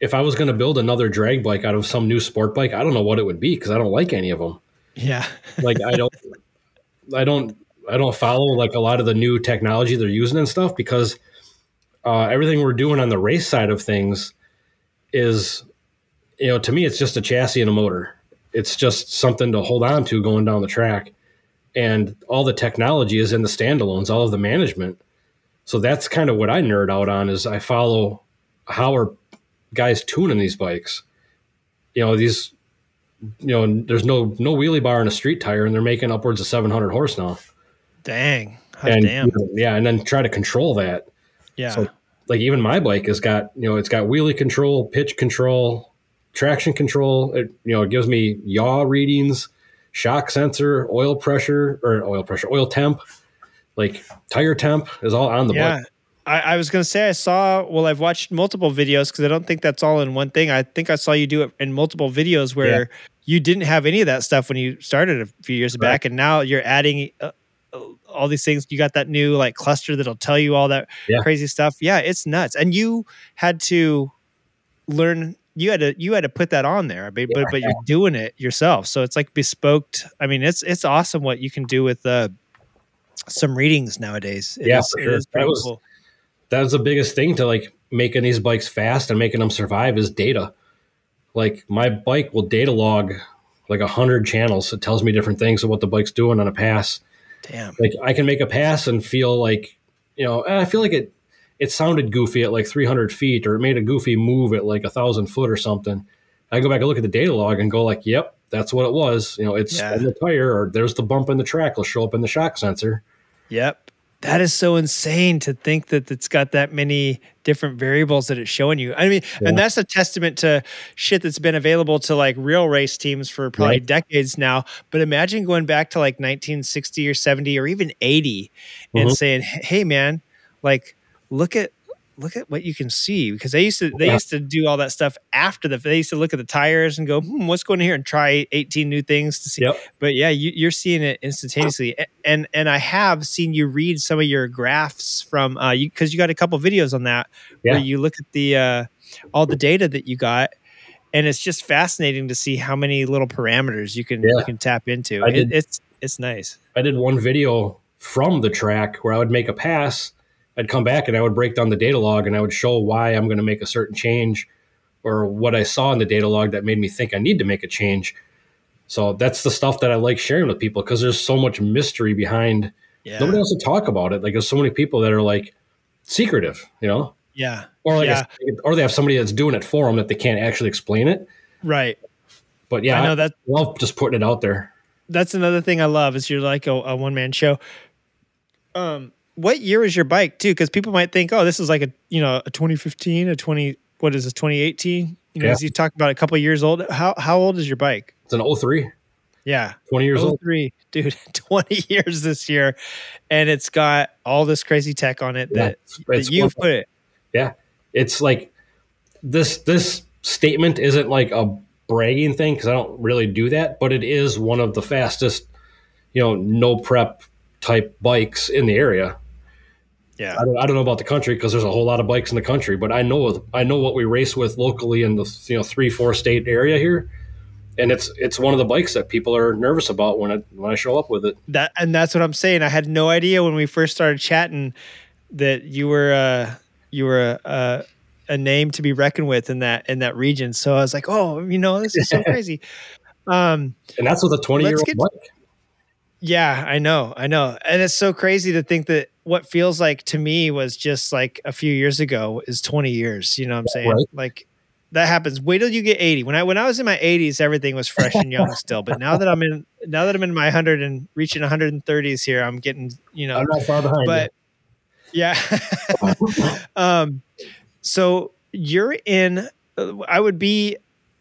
if I was going to build another drag bike out of some new sport bike, I don't know what it would be because I don't like any of them.
Yeah,
Like I don't, I don't, I don't follow like a lot of the new technology they're using and stuff because uh, everything we're doing on the race side of things is, you know, to me it's just a chassis and a motor. It's just something to hold on to going down the track, and all the technology is in the standalones, all of the management. So that's kind of what I nerd out on is I follow how are guys tuning these bikes. You know these you know, there's no no wheelie bar in a street tire, and they're making upwards of 700 horse now.
Dang,
and
damn,
you know, yeah, and then try to control that.
yeah.
So, like even my bike has got you know it's got wheelie control, pitch control, traction control. It you know it gives me yaw readings, shock sensor, oil pressure or oil pressure, oil temp, like tire temp is all on the
yeah.
bike.
I, I was gonna say I saw. Well, I've watched multiple videos because I don't think that's all in one thing. I think I saw you do it in multiple videos where
Yeah.
you didn't have any of that stuff when you started a few years back, and now you're adding uh, all these things. You got that new like cluster that'll tell you all that
Yeah.
crazy stuff. Yeah, it's nuts. And you had to learn. You had to you had to put that on there, but but, but you're doing it yourself. So it's like bespoke. I mean, it's it's awesome what you can do with uh, some readings nowadays. It
Yeah,
is-
for sure. That was-
cool.
that was the biggest thing to like making these bikes fast and making them survive is data. Like my bike will data log like a hundred channels. It tells me different things of what the bike's doing on a pass.
Damn.
Like I can make a pass and feel like, you know, I feel like it it sounded goofy at like 300 feet or it made a goofy move at like a thousand foot or something. I go back and look at the data log and go like, yep, that's what it was. You know, it's
Yeah.
on the tire or there's the bump in the track will show up in the shock sensor.
Yep. That is so insane to think that it's got that many different variables that it's showing you. I mean,
Yeah.
and that's a testament to shit that's been available to like real race teams for probably
Right.
decades now. But imagine going back to like 1960 or 70 or even 80 and
Mhm.
saying, "Hey, man, like look at." Look at what you can see because they used to they
Yeah.
used to do all that stuff after the they used to look at the tires and go hmm, what's going on here and try 18 new things to see
Yep.
but yeah you, you're seeing it instantaneously A- and and i have seen you read some of your graphs from uh you because you got a couple videos on that
Yeah.
where you look at the uh all the data that you got and it's just fascinating to see how many little parameters you can you can tap into it, it's it's nice
I did one video from the track where I would make a pass. I'd come back and I would break down the data log and I would show why I'm going to make a certain change or what I saw in the data log that made me think I need to make a change. So that's the stuff that I like sharing with people because there's so much mystery behind.
Yeah.
Nobody else to talk about it. Like there's so many people that are like secretive, you know,
yeah
or like
yeah
or they have somebody that's doing it for them that they can't actually explain it.
right
But yeah,
I know that-
love just putting it out there.
that's another thing I love is you're like a, a one man show. Um, what year was your bike too? Because people might think, oh, this is like a you know a 2015, a 20 what is this 2018? You know,
Yeah.
as you talked about a couple years old. How how old is your bike?
It's an 03,
Yeah,
20 years old.
Oh three, dude, 20 years this year, and it's got all this crazy tech on it
Yeah,
that,
it's
that you've put it.
Yeah. It's like this this statement isn't like a bragging thing because I don't really do that, but it is one of the fastest, you know, no prep type bikes in the area.
Yeah.
I don't, I don't know about the country because there's a whole lot of bikes in the country, but I know I know what we race with locally in the you know three four state area here, and it's it's one of the bikes that people are nervous about when I when I show up with it.
That and that's what I'm saying. I had no idea when we first started chatting that you were uh you were a, a, a name to be reckoned with in that in that region. So I was like, oh, you know, this is so crazy. Um,
And that's with a 20 year old
get-
bike.
Yeah, I know, I know, and it's so crazy to think that what feels like to me was just like a few years ago is 20 years. You know what I'm saying?
Right.
Like that happens. Wait till you get 80. When I when I was in my 80s, everything was fresh and young still. But now that I'm in now that I'm in my 100 and reaching 130s here, I'm getting you know
I'm not far behind.
but yeah um so you're in i would be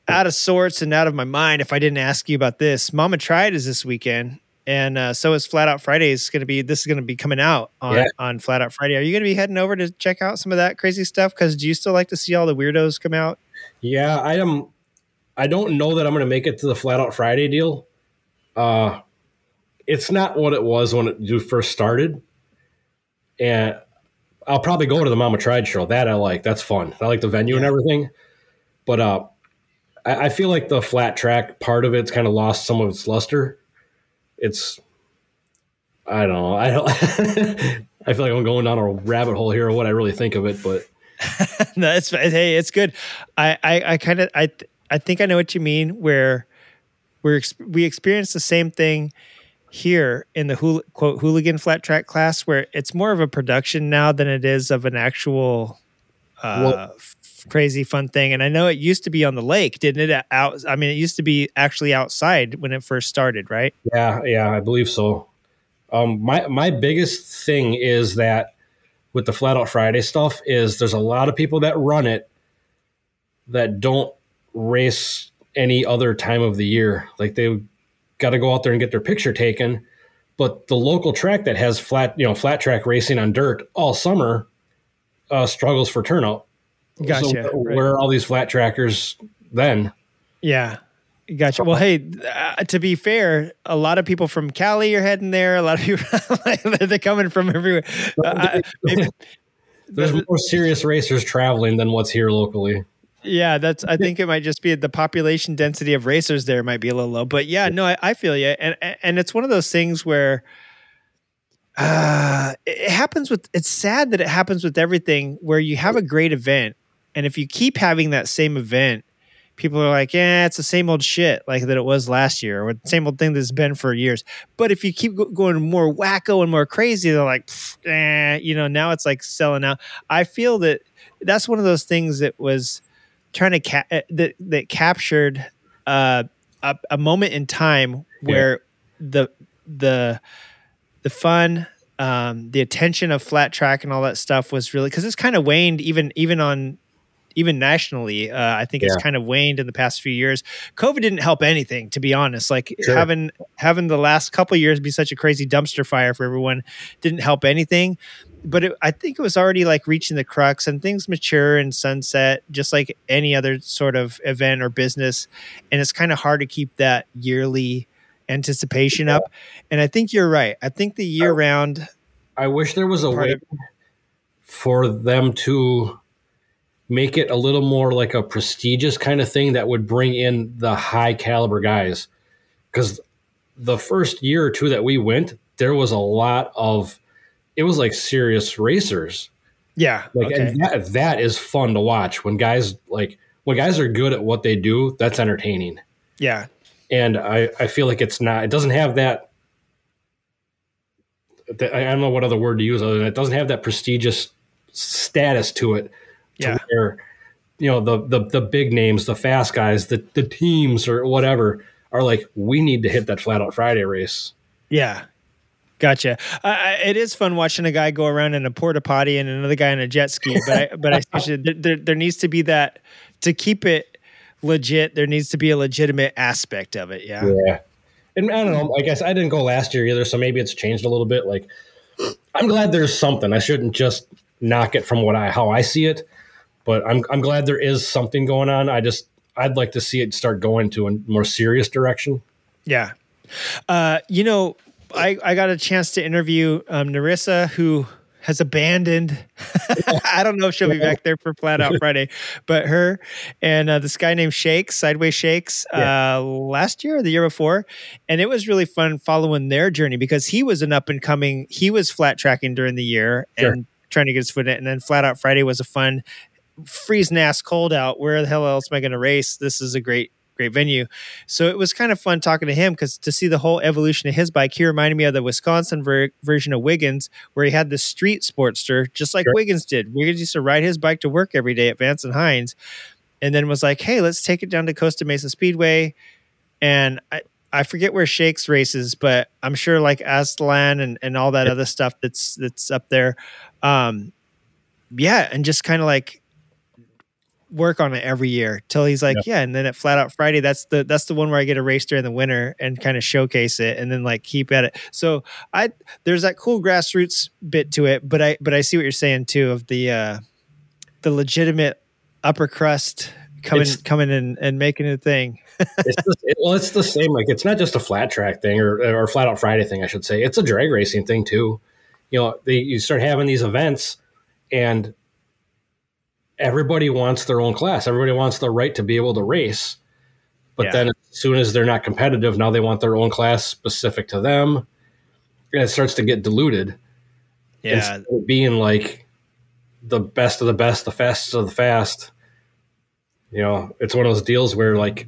out of sorts and out of my mind if i didn't ask you about this mama tried is this weekend and uh, so is flat out friday is going to be this is going to be coming out on
Yeah.
on flat out friday are you going to be heading over to check out some of that crazy stuff because do you still like to see all the weirdos come out
Yeah, I am. I don't know that I'm going to make it to the Flat Out Friday deal. Uh, it's not what it was when it first started, and I'll probably go to the Mama Tried show. That I like. That's fun. I like the venue and everything. But uh, I, I feel like the flat track part of it's kind of lost some of its luster. It's I don't know. I don't. I feel like I'm going down a rabbit hole here of what I really think of it, but
no, it's hey, it's good. I I, I kind of I th- I think I know what you mean. Where we're ex- we experience the same thing here in the hool- quote hooligan flat track class, where it's more of a production now than it is of an actual uh,
Well-
f- crazy fun thing. And I know it used to be on the lake, didn't it? Out, I mean, it used to be actually outside when it first started, right?
Yeah, yeah, I believe so. Um, my my biggest thing is that with the Flat Out Friday stuff is there's a lot of people that run it that don't race any other time of the year. Like they got to go out there and get their picture taken. But the local track that has flat, you know, flat track racing on dirt all summer uh, struggles for turnout.
Gotcha,
So
right.
where are all these flat trackers then?
Yeah. Gotcha. Well, hey, uh, to be fair, a lot of people from Cali are heading there. A lot of people they're coming from everywhere. Uh, maybe-
There's more serious racers traveling than what's here locally.
yeah, that's. I think it might just be the population density of racers there might be a little low. But yeah, no, I, I feel you, and and it's one of those things where. Uh, it happens with it's sad that it happens with everything where you have a great event and if you keep having that same event people are like yeah it's the same old shit like that it was last year or the same old thing that's been for years. But if you keep go- going more wacko and more crazy they're like "Pfft, eh, you know now it's like selling out. I feel that that's one of those things that was trying to ca- uh, that that captured uh, a, a moment in time where the the the fun um, the attention of flat track and all that stuff was really because it's kind of waned even even on even nationally. Uh, I think it's kind of waned in the past few years. COVID didn't help anything, to be honest. Like
Sure.
having having the last couple of years be such a crazy dumpster fire for everyone didn't help anything. But it, I think it was already like reaching the crux, and things mature and sunset just like any other sort of event or business. And it's kind of hard to keep that yearly anticipation up. And I think you're right. I think the year round.
I wish there was a way
of-
for them to make it a little more like a prestigious kind of thing that would bring in the high caliber guys. Because the first year or two that we went, there was a lot of, it was like serious racers.
Yeah.
Like
okay.
and that, that is fun to watch when guys like when guys are good at what they do. That's entertaining,
Yeah.
and I I feel like it's not. It doesn't have that. that- I don't know what other word to use other than it doesn't have that prestigious status to it.
Yeah.
where, you know the the the big names, the fast guys, the the teams or whatever are like we need to hit that flat out Friday race.
Yeah. Gotcha. I it is fun watching a guy go around in a porta potty and another guy in a jet ski. But I, but I there, there, there needs to be that to keep it legit. There needs to be a legitimate aspect of it. Yeah.
Yeah. And I don't know. I guess I didn't go last year either, so maybe it's changed a little bit. Like, I'm glad there's something. I shouldn't just knock it from what I how I see it, but I'm I'm glad there is something going on. I just I'd like to see it start going to a more serious direction.
Yeah. Uh, you know, I, I got a chance to interview um, Narissa, who has abandoned. I don't know if she'll be back there for Flat Out Friday, but her and uh, this guy named Shakes, Sideways Shakes, uh, last year or the year before. And it was really fun following their journey because he was an up and coming, he was flat tracking during the year
Sure.
and trying to get his foot in. And then Flat Out Friday was a fun, freezing ass cold out. Where the hell else am I going to race? This is a great, great venue. So it was kind of fun talking to him because to see the whole evolution of his bike, he reminded me of the Wisconsin ver- version of Wiggins, where he had the street sportster, just like
Sure.
Wiggins did. Wiggins used to ride his bike to work every day at Vance and Hines, and then was like, "Hey, let's take it down to Costa Mesa Speedway." And I, I forget where Shakes races, but I'm sure like Aztalan and, and all that other stuff that's that's up there. Um, yeah, and just kind of like work on it every year till he's like, yeah. And then at Flat Out Friday, that's the that's the one where I get a race during the winter and kind of showcase it, and then like keep at it. So I there's that cool grassroots bit to it, but I but I see what you're saying too of the uh the legitimate upper crust coming
It's-
coming in and making a thing.
it's the, it, well, it's the same. Like it's not just a flat track thing or or flat out Friday thing. I should say it's a drag racing thing too. You know, they, you start having these events, and everybody wants their own class. Everybody wants the right to be able to race. But
Yeah.
then as soon as they're not competitive, now they want their own class specific to them, and it starts to get diluted.
Yeah.
Being like the best of the best, the fastest of the fast. You know, it's one of those deals where like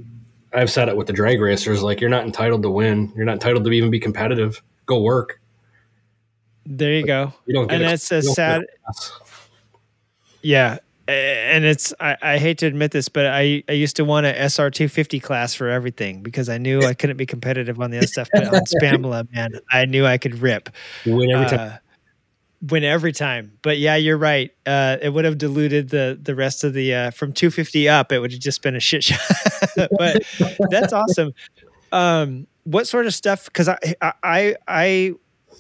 I've said it with the drag racers, like you're not entitled to win. You're not entitled to even be competitive. Go work.
There you go.
You don't get
and that's a
you don't get
sad. Yeah. And it's I, I hate to admit this, but I, I used to want a SR two fifty class for everything because I knew I couldn't be competitive on the other stuff. But on Spamla, man, I knew I could rip.
Win every time.
Uh, win every time. But yeah, you're right. Uh, it would have diluted the the rest of the uh, from 250 up. It would have just been a shit show. but that's awesome. Um, what sort of stuff? Because I I I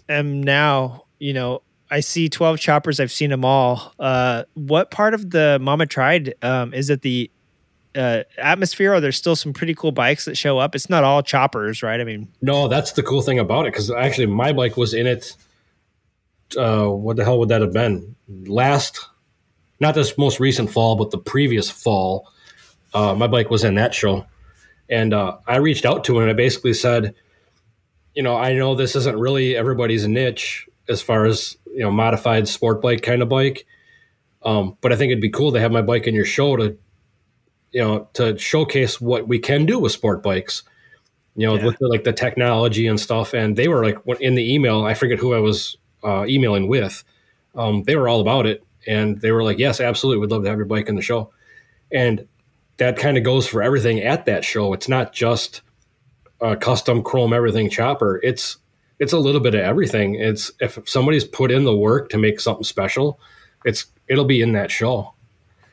am now you know I see 12 choppers. I've seen them all. Uh, what part of the Mama tried? Um, is it the uh, atmosphere? Or there's still some pretty cool bikes that show up. It's not all choppers, right? I mean,
No, that's the cool thing about it because actually my bike was in it. Uh, what the hell would that have been? Last, not this most recent fall, but the previous fall. Uh, my bike was in that show, and uh, I reached out to him and I basically said, you know, I know this isn't really everybody's niche as far as you know modified sport bike kind of bike, um, but I think it'd be cool to have my bike in your show to, you know, to showcase what we can do with sport bikes you know, with the, like the technology and stuff. And they were like in the email, I forget who I was uh, emailing with. Um, they were all about it, and they were like, "Yes, absolutely, we'd love to have your bike in the show." And that kind of goes for everything at that show. It's not just a custom chrome everything chopper. It's it's a little bit of everything. It's if somebody's put in the work to make something special, it's it'll be in that show.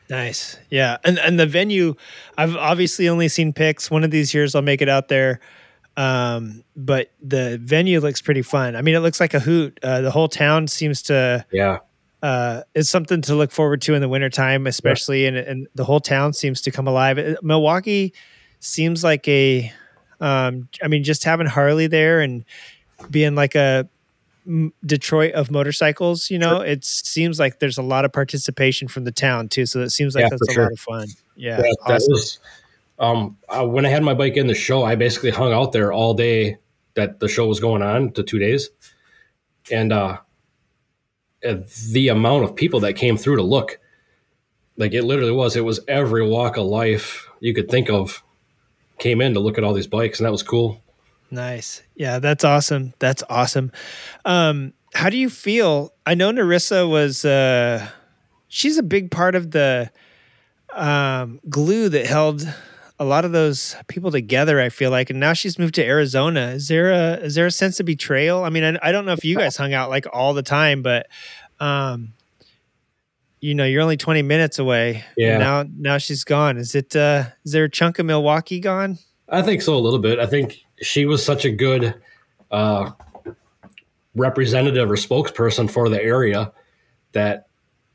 Nice. Yeah. And and the venue, I've obviously only seen pics. One of these years I'll make it out there. Um, but the venue looks pretty fun. I mean, it looks like a hoot. Uh, the whole town seems to
Yeah.
uh, it's something to look forward to in the wintertime, especially, and, and the whole town seems to come alive. Uh, Milwaukee seems like a, um, I mean, just having Harley there and being like a Detroit of motorcycles, you know, it seems like there's a lot of participation from the town too. So it seems like
Yeah,
that's a
sure.
lot of fun. Yeah,
that,
awesome.
was um uh, when I had my bike in the show, I basically hung out there all day that the show was going on, the two days, and uh, uh, the amount of people that came through to look, like it literally was, it was every walk of life you could think of came in to look at all these bikes, and that was cool.
Nice. Yeah, that's awesome. That's awesome. Um, how do you feel? I know Narissa was uh she's a big part of the um glue that held a lot of those people together, I feel like. And now she's moved to Arizona. Is there a is there a sense of betrayal? I mean, I, I don't know if you guys hung out like all the time, but um you know, you're only 20 minutes away.
Yeah.
Now now she's gone. Is it uh is there a chunk of Milwaukee gone?
I think so a little bit. I think she was such a good uh, representative or spokesperson for the area that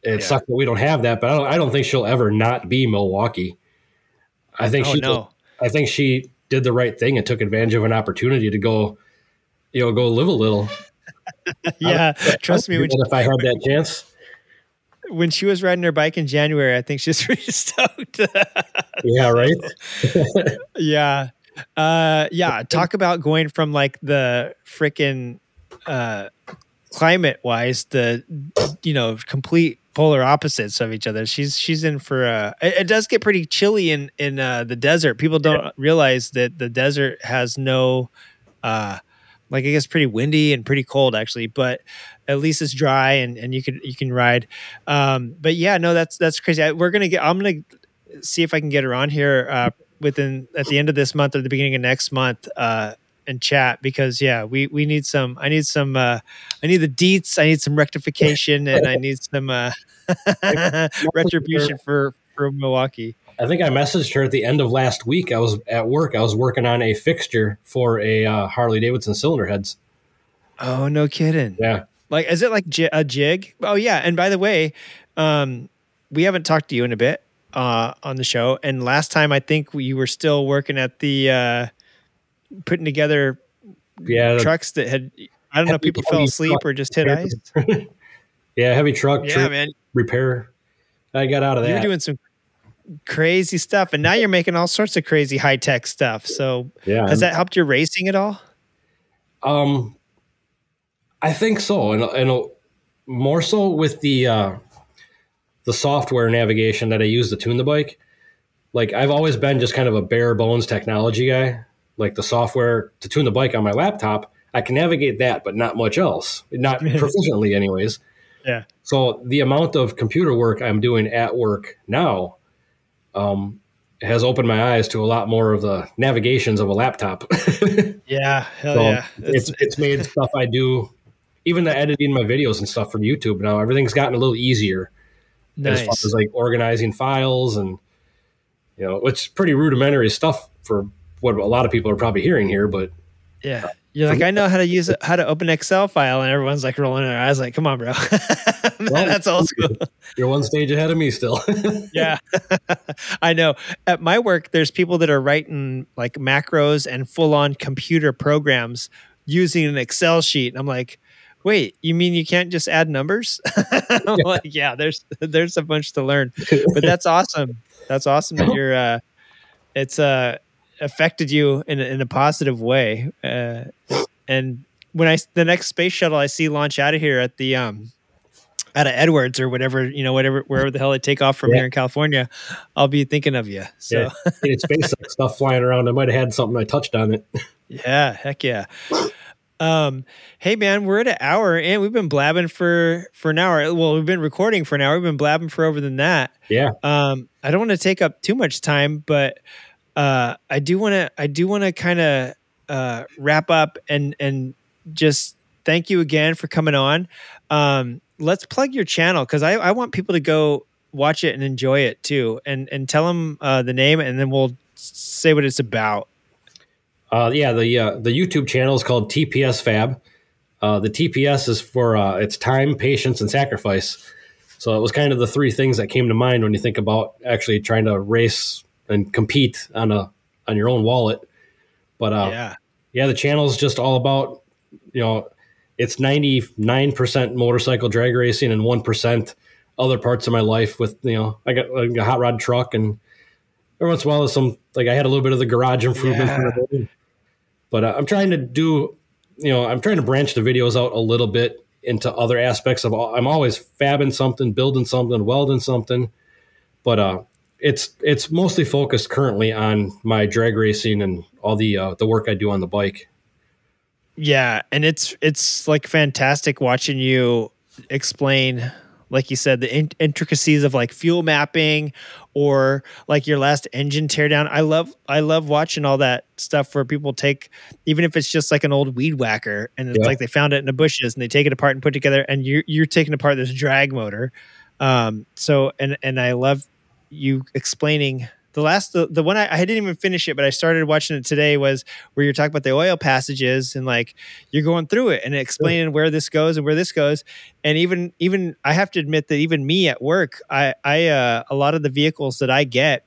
it sucks that we don't have that. But I don't, I don't think she'll ever not be Milwaukee. I think
Oh,
she.
no.
I think she did the right thing and took advantage of an opportunity to go, you know, go live a little.
yeah, trust me when
if I had that chance.
when she was riding her bike in January, I think she's pretty stoked.
Yeah, right.
yeah. Uh yeah, talk about going from like the freaking uh climate wise the you know complete polar opposites of each other. She's she's in for uh it, it does get pretty chilly in in uh the desert. People don't realize that the desert has no uh like I guess pretty windy and pretty cold actually, but at least it's dry and, and you can you can ride. Um, but yeah, no, that's that's crazy. I, we're gonna get. I'm gonna see if I can get her on here uh, within at the end of this month or the beginning of next month uh, and chat because yeah, we we need some. I need some. Uh, I need the deets. I need some rectification and I need some uh, retribution for for Milwaukee.
I think I messaged her at the end of last week. I was at work. I was working on a fixture for a uh, Harley Davidson cylinder heads.
Oh no, kidding.
Yeah.
Like, is it like j- a jig? Oh yeah. And by the way, um, we haven't talked to you in a bit uh, on the show. And last time, I think we were still working at the uh, putting together
Yeah,
trucks that had. I don't know. People fell asleep or just hit ice.
Yeah, heavy truck.
Yeah, man.
Repair. I got out of that.
You're doing some crazy stuff, and now you're making all sorts of crazy high tech stuff. So,
Yeah,
has that helped your racing at all?
Um, I think so, and and more so with the uh, the software navigation that I use to tune the bike. Like I've always been just kind of a bare bones technology guy. Like the software to tune the bike on my laptop, I can navigate that, but not much else. Not proficiently, anyways.
Yeah.
So the amount of computer work I'm doing at work now um, has opened my eyes to a lot more of the navigations of a laptop.
Yeah, hell
So
yeah.
it's it's made stuff I do, even the editing my videos and stuff for YouTube now. Everything's gotten a little easier as far as like organizing files and you know, it's pretty rudimentary stuff for what a lot of people are probably hearing here. But
Yeah. Uh, you're like, I know how to use it, how to open Excel file, and everyone's like rolling their eyes, like, come on, bro. That's old school.
you're one stage ahead of me still.
yeah. I know. At my work, there's people that are writing like macros and full on computer programs using an Excel sheet. And I'm like, wait, you mean you can't just add numbers? I'm like, yeah, there's there's a bunch to learn. But that's awesome. That's awesome that you're uh it's uh affected you in a, in a positive way. Uh and when I the next space shuttle I see launch out of here at the um out of Edwards or whatever, you know, whatever wherever the hell they take off from
Yeah.
here in California, I'll be thinking of you. So
yeah, it's SpaceX stuff flying around. I might have had something I touched on it.
yeah, heck yeah. Um, hey man, we're at an hour and we've been blabbing for for an hour. Well, we've been recording for an hour. We've been blabbing for over than that.
Yeah.
Um, I don't want to take up too much time, but uh, I do want to. I do want to kind of uh, wrap up and and just thank you again for coming on. Um, let's plug your channel because I, I want people to go watch it and enjoy it too, and and tell them uh, the name, and then we'll say what it's about.
Uh, yeah, the uh, the YouTube channel is called TPS Fab. Uh, the TPS is for uh, it's time, patience, and sacrifice. So it was kind of the three things that came to mind when you think about actually trying to race and compete on a on your own wallet. But uh,
yeah,
yeah, the channel is just all about you know it's ninety nine percent motorcycle drag racing and one percent other parts of my life. With you know, I got a hot rod truck and every once in a while, there's some like I had a little bit of the garage improvement.
Yeah.
But uh, I'm trying to do, you know, I'm trying to branch the videos out a little bit into other aspects of. I'm always fabbing something, building something, welding something, but uh, it's it's mostly focused currently on my drag racing and all the uh, the work I do on the bike.
Yeah, and it's it's like fantastic watching you explain like you said the in- intricacies of like fuel mapping or like your last engine teardown i love i love watching all that stuff where people take even if it's just like an old weed whacker and it's
Yeah.
like they found it in the bushes and they take it apart and put it together and you're you're taking apart this drag motor um so and and i love you explaining the last the, the one I, I didn't even finish it but i started watching it today was where you're talking about the oil passages and like you're going through it and explaining where this goes and where this goes. And even even i have to admit that even me at work i i uh, a lot of the vehicles that i get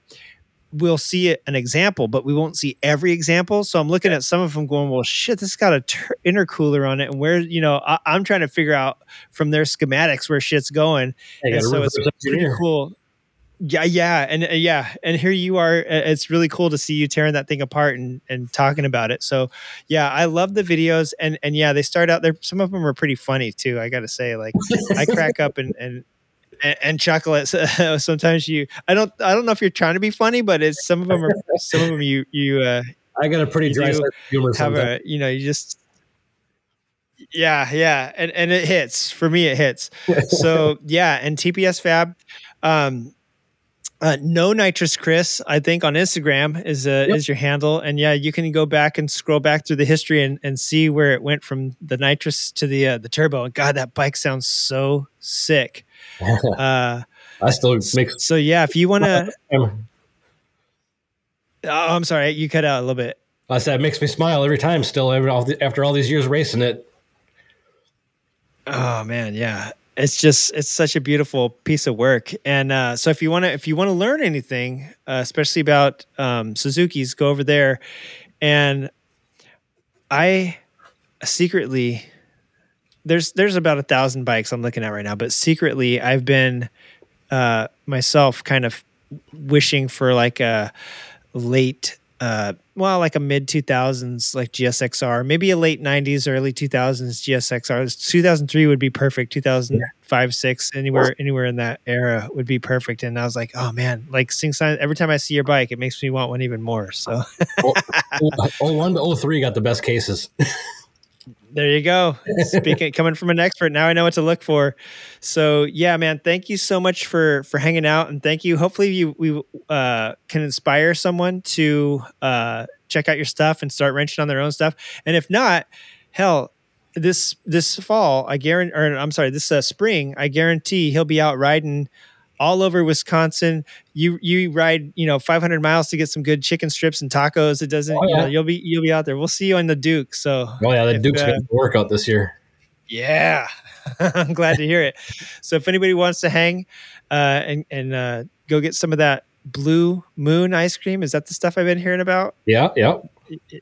we'll see it, an example but we won't see every example. So i'm looking at some of them going well shit this got a tur intercooler on it. And where you know I, i'm trying to figure out from their schematics where shit's going. And so it's pretty cool yeah yeah and uh, yeah and here you are Uh, it's really cool to see you tearing that thing apart and and talking about it. So yeah i love the videos and and yeah they start out there some of them are pretty funny too i gotta say like i crack up and and and, and chuckle at sometimes you i don't i don't know if you're trying to be funny but it's some of them are some of them you you uh
I got a pretty dry sense of humor
have a you know you just yeah yeah and and it hits. For me it hits. So yeah and tps fab um uh, no nitrous chris i think on instagram is uh, is your handle. And yeah you can go back and scroll back through the history and, and see where it went from the nitrous to the uh, the turbo. And god that bike sounds so sick. Uh
I still make
so yeah if you want to oh i'm sorry you cut out a little bit.
I said it makes me smile every time. Still, every, after all these years racing it,
Oh man, yeah. It's just it's such a beautiful piece of work. And uh, so if you want to if you want to learn anything, uh, especially about um, Suzuki's, go over there. And I secretly there's there's about a thousand bikes I'm looking at right now, but secretly I've been uh, myself kind of wishing for like a late uh well like a mid 2000s like GSXR maybe a late 90s early 2000s GSXR 2003 would be perfect. 2005 6 anywhere anywhere in that era would be perfect. And I was like oh man like sing sign every time I see your bike it makes me want one even more so.
Oh one to 03 got the best cases.
There you go. Speaking coming from an expert, now I know what to look for. So yeah, man, thank you so much for for hanging out, and thank you. Hopefully, you we uh, can inspire someone to uh, check out your stuff and start wrenching on their own stuff. And if not, hell, this this fall, I guarantee, or I'm sorry, this uh, spring, I guarantee he'll be out riding all over Wisconsin. You you ride, you know, 500 miles to get some good chicken strips and tacos. It doesn't,
Oh,
you know,
yeah.
you'll be you'll be out there. We'll see you on the Duke. So
Oh yeah, the
if,
Duke's
uh,
got work out this year.
yeah, I'm glad to hear it. So if anybody wants to hang uh, and and uh, go get some of that blue moon ice cream, is that the stuff I've been hearing about?
Yeah, yeah.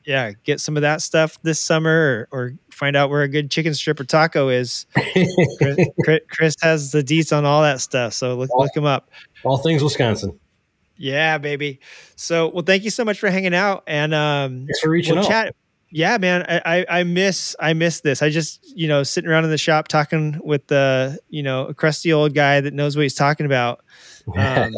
Yeah, get some of that stuff this summer, or, or find out where a good chicken strip or taco is. Chris, Chris- has the deets on all that stuff, so look look him up.
All things Wisconsin.
Yeah, baby. So, well, thank you so much for hanging out, and um,
Thanks for reaching
we'll
out.
Chat. Yeah, man, I, I I miss I miss this. I just you know sitting around in the shop talking with the you know a crusty old guy that knows what he's talking about, um,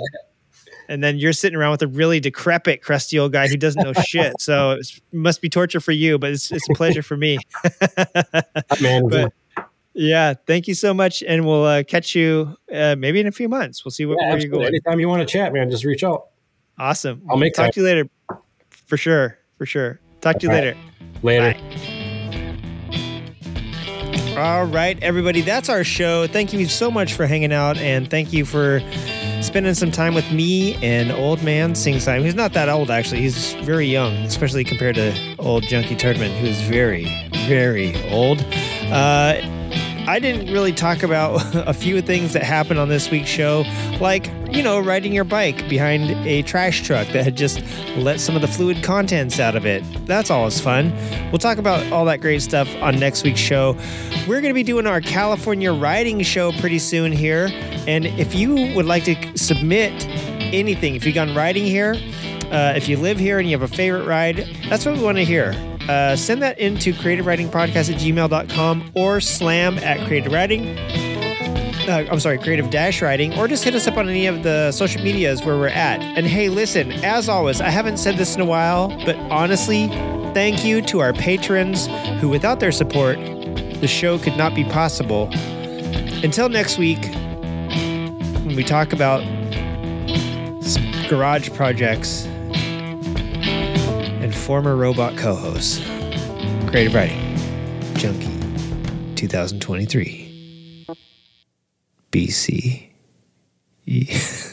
and then you're sitting around with a really decrepit crusty old guy who doesn't know shit. So it must be torture for you, but it's it's a pleasure for me.
Man,
but yeah, thank you so much, and we'll uh, catch you uh, maybe in a few months. We'll see what,
yeah,
where you're going.
Anytime you want to chat, man, just reach out.
Awesome.
I'll make
talk
time.
to you later. For sure. For sure. Talk to you
All
later.
right. Later.
All right, everybody, that's our show. Thank you so much for hanging out, and thank you for spending some time with me and old man Sing Simon. He's not that old, actually. He's very young, especially compared to old Junkie Turdman, who's very, very old. Uh, I didn't really talk about a few things that happened on this week's show, like, you know, riding your bike behind a trash truck that had just let some of the fluid contents out of it. That's always fun. We'll talk about all that great stuff on next week's show. We're going to be doing our California riding show pretty soon here. And if you would like to submit anything, if you've gone riding here, uh, if you live here and you have a favorite ride, that's what we want to hear. Uh, send that into creativeridingpodcast at gmail.com or slam at creative riding. Uh, I'm sorry, creative dash riding, or just hit us up on any of the social medias where we're at. And hey, listen, as always, I haven't said this in a while, but honestly, thank you to our patrons who, without their support, the show could not be possible. Until next week, when we talk about garage projects and former robot co hosts. Creative Riding, Junkie 2023. BC.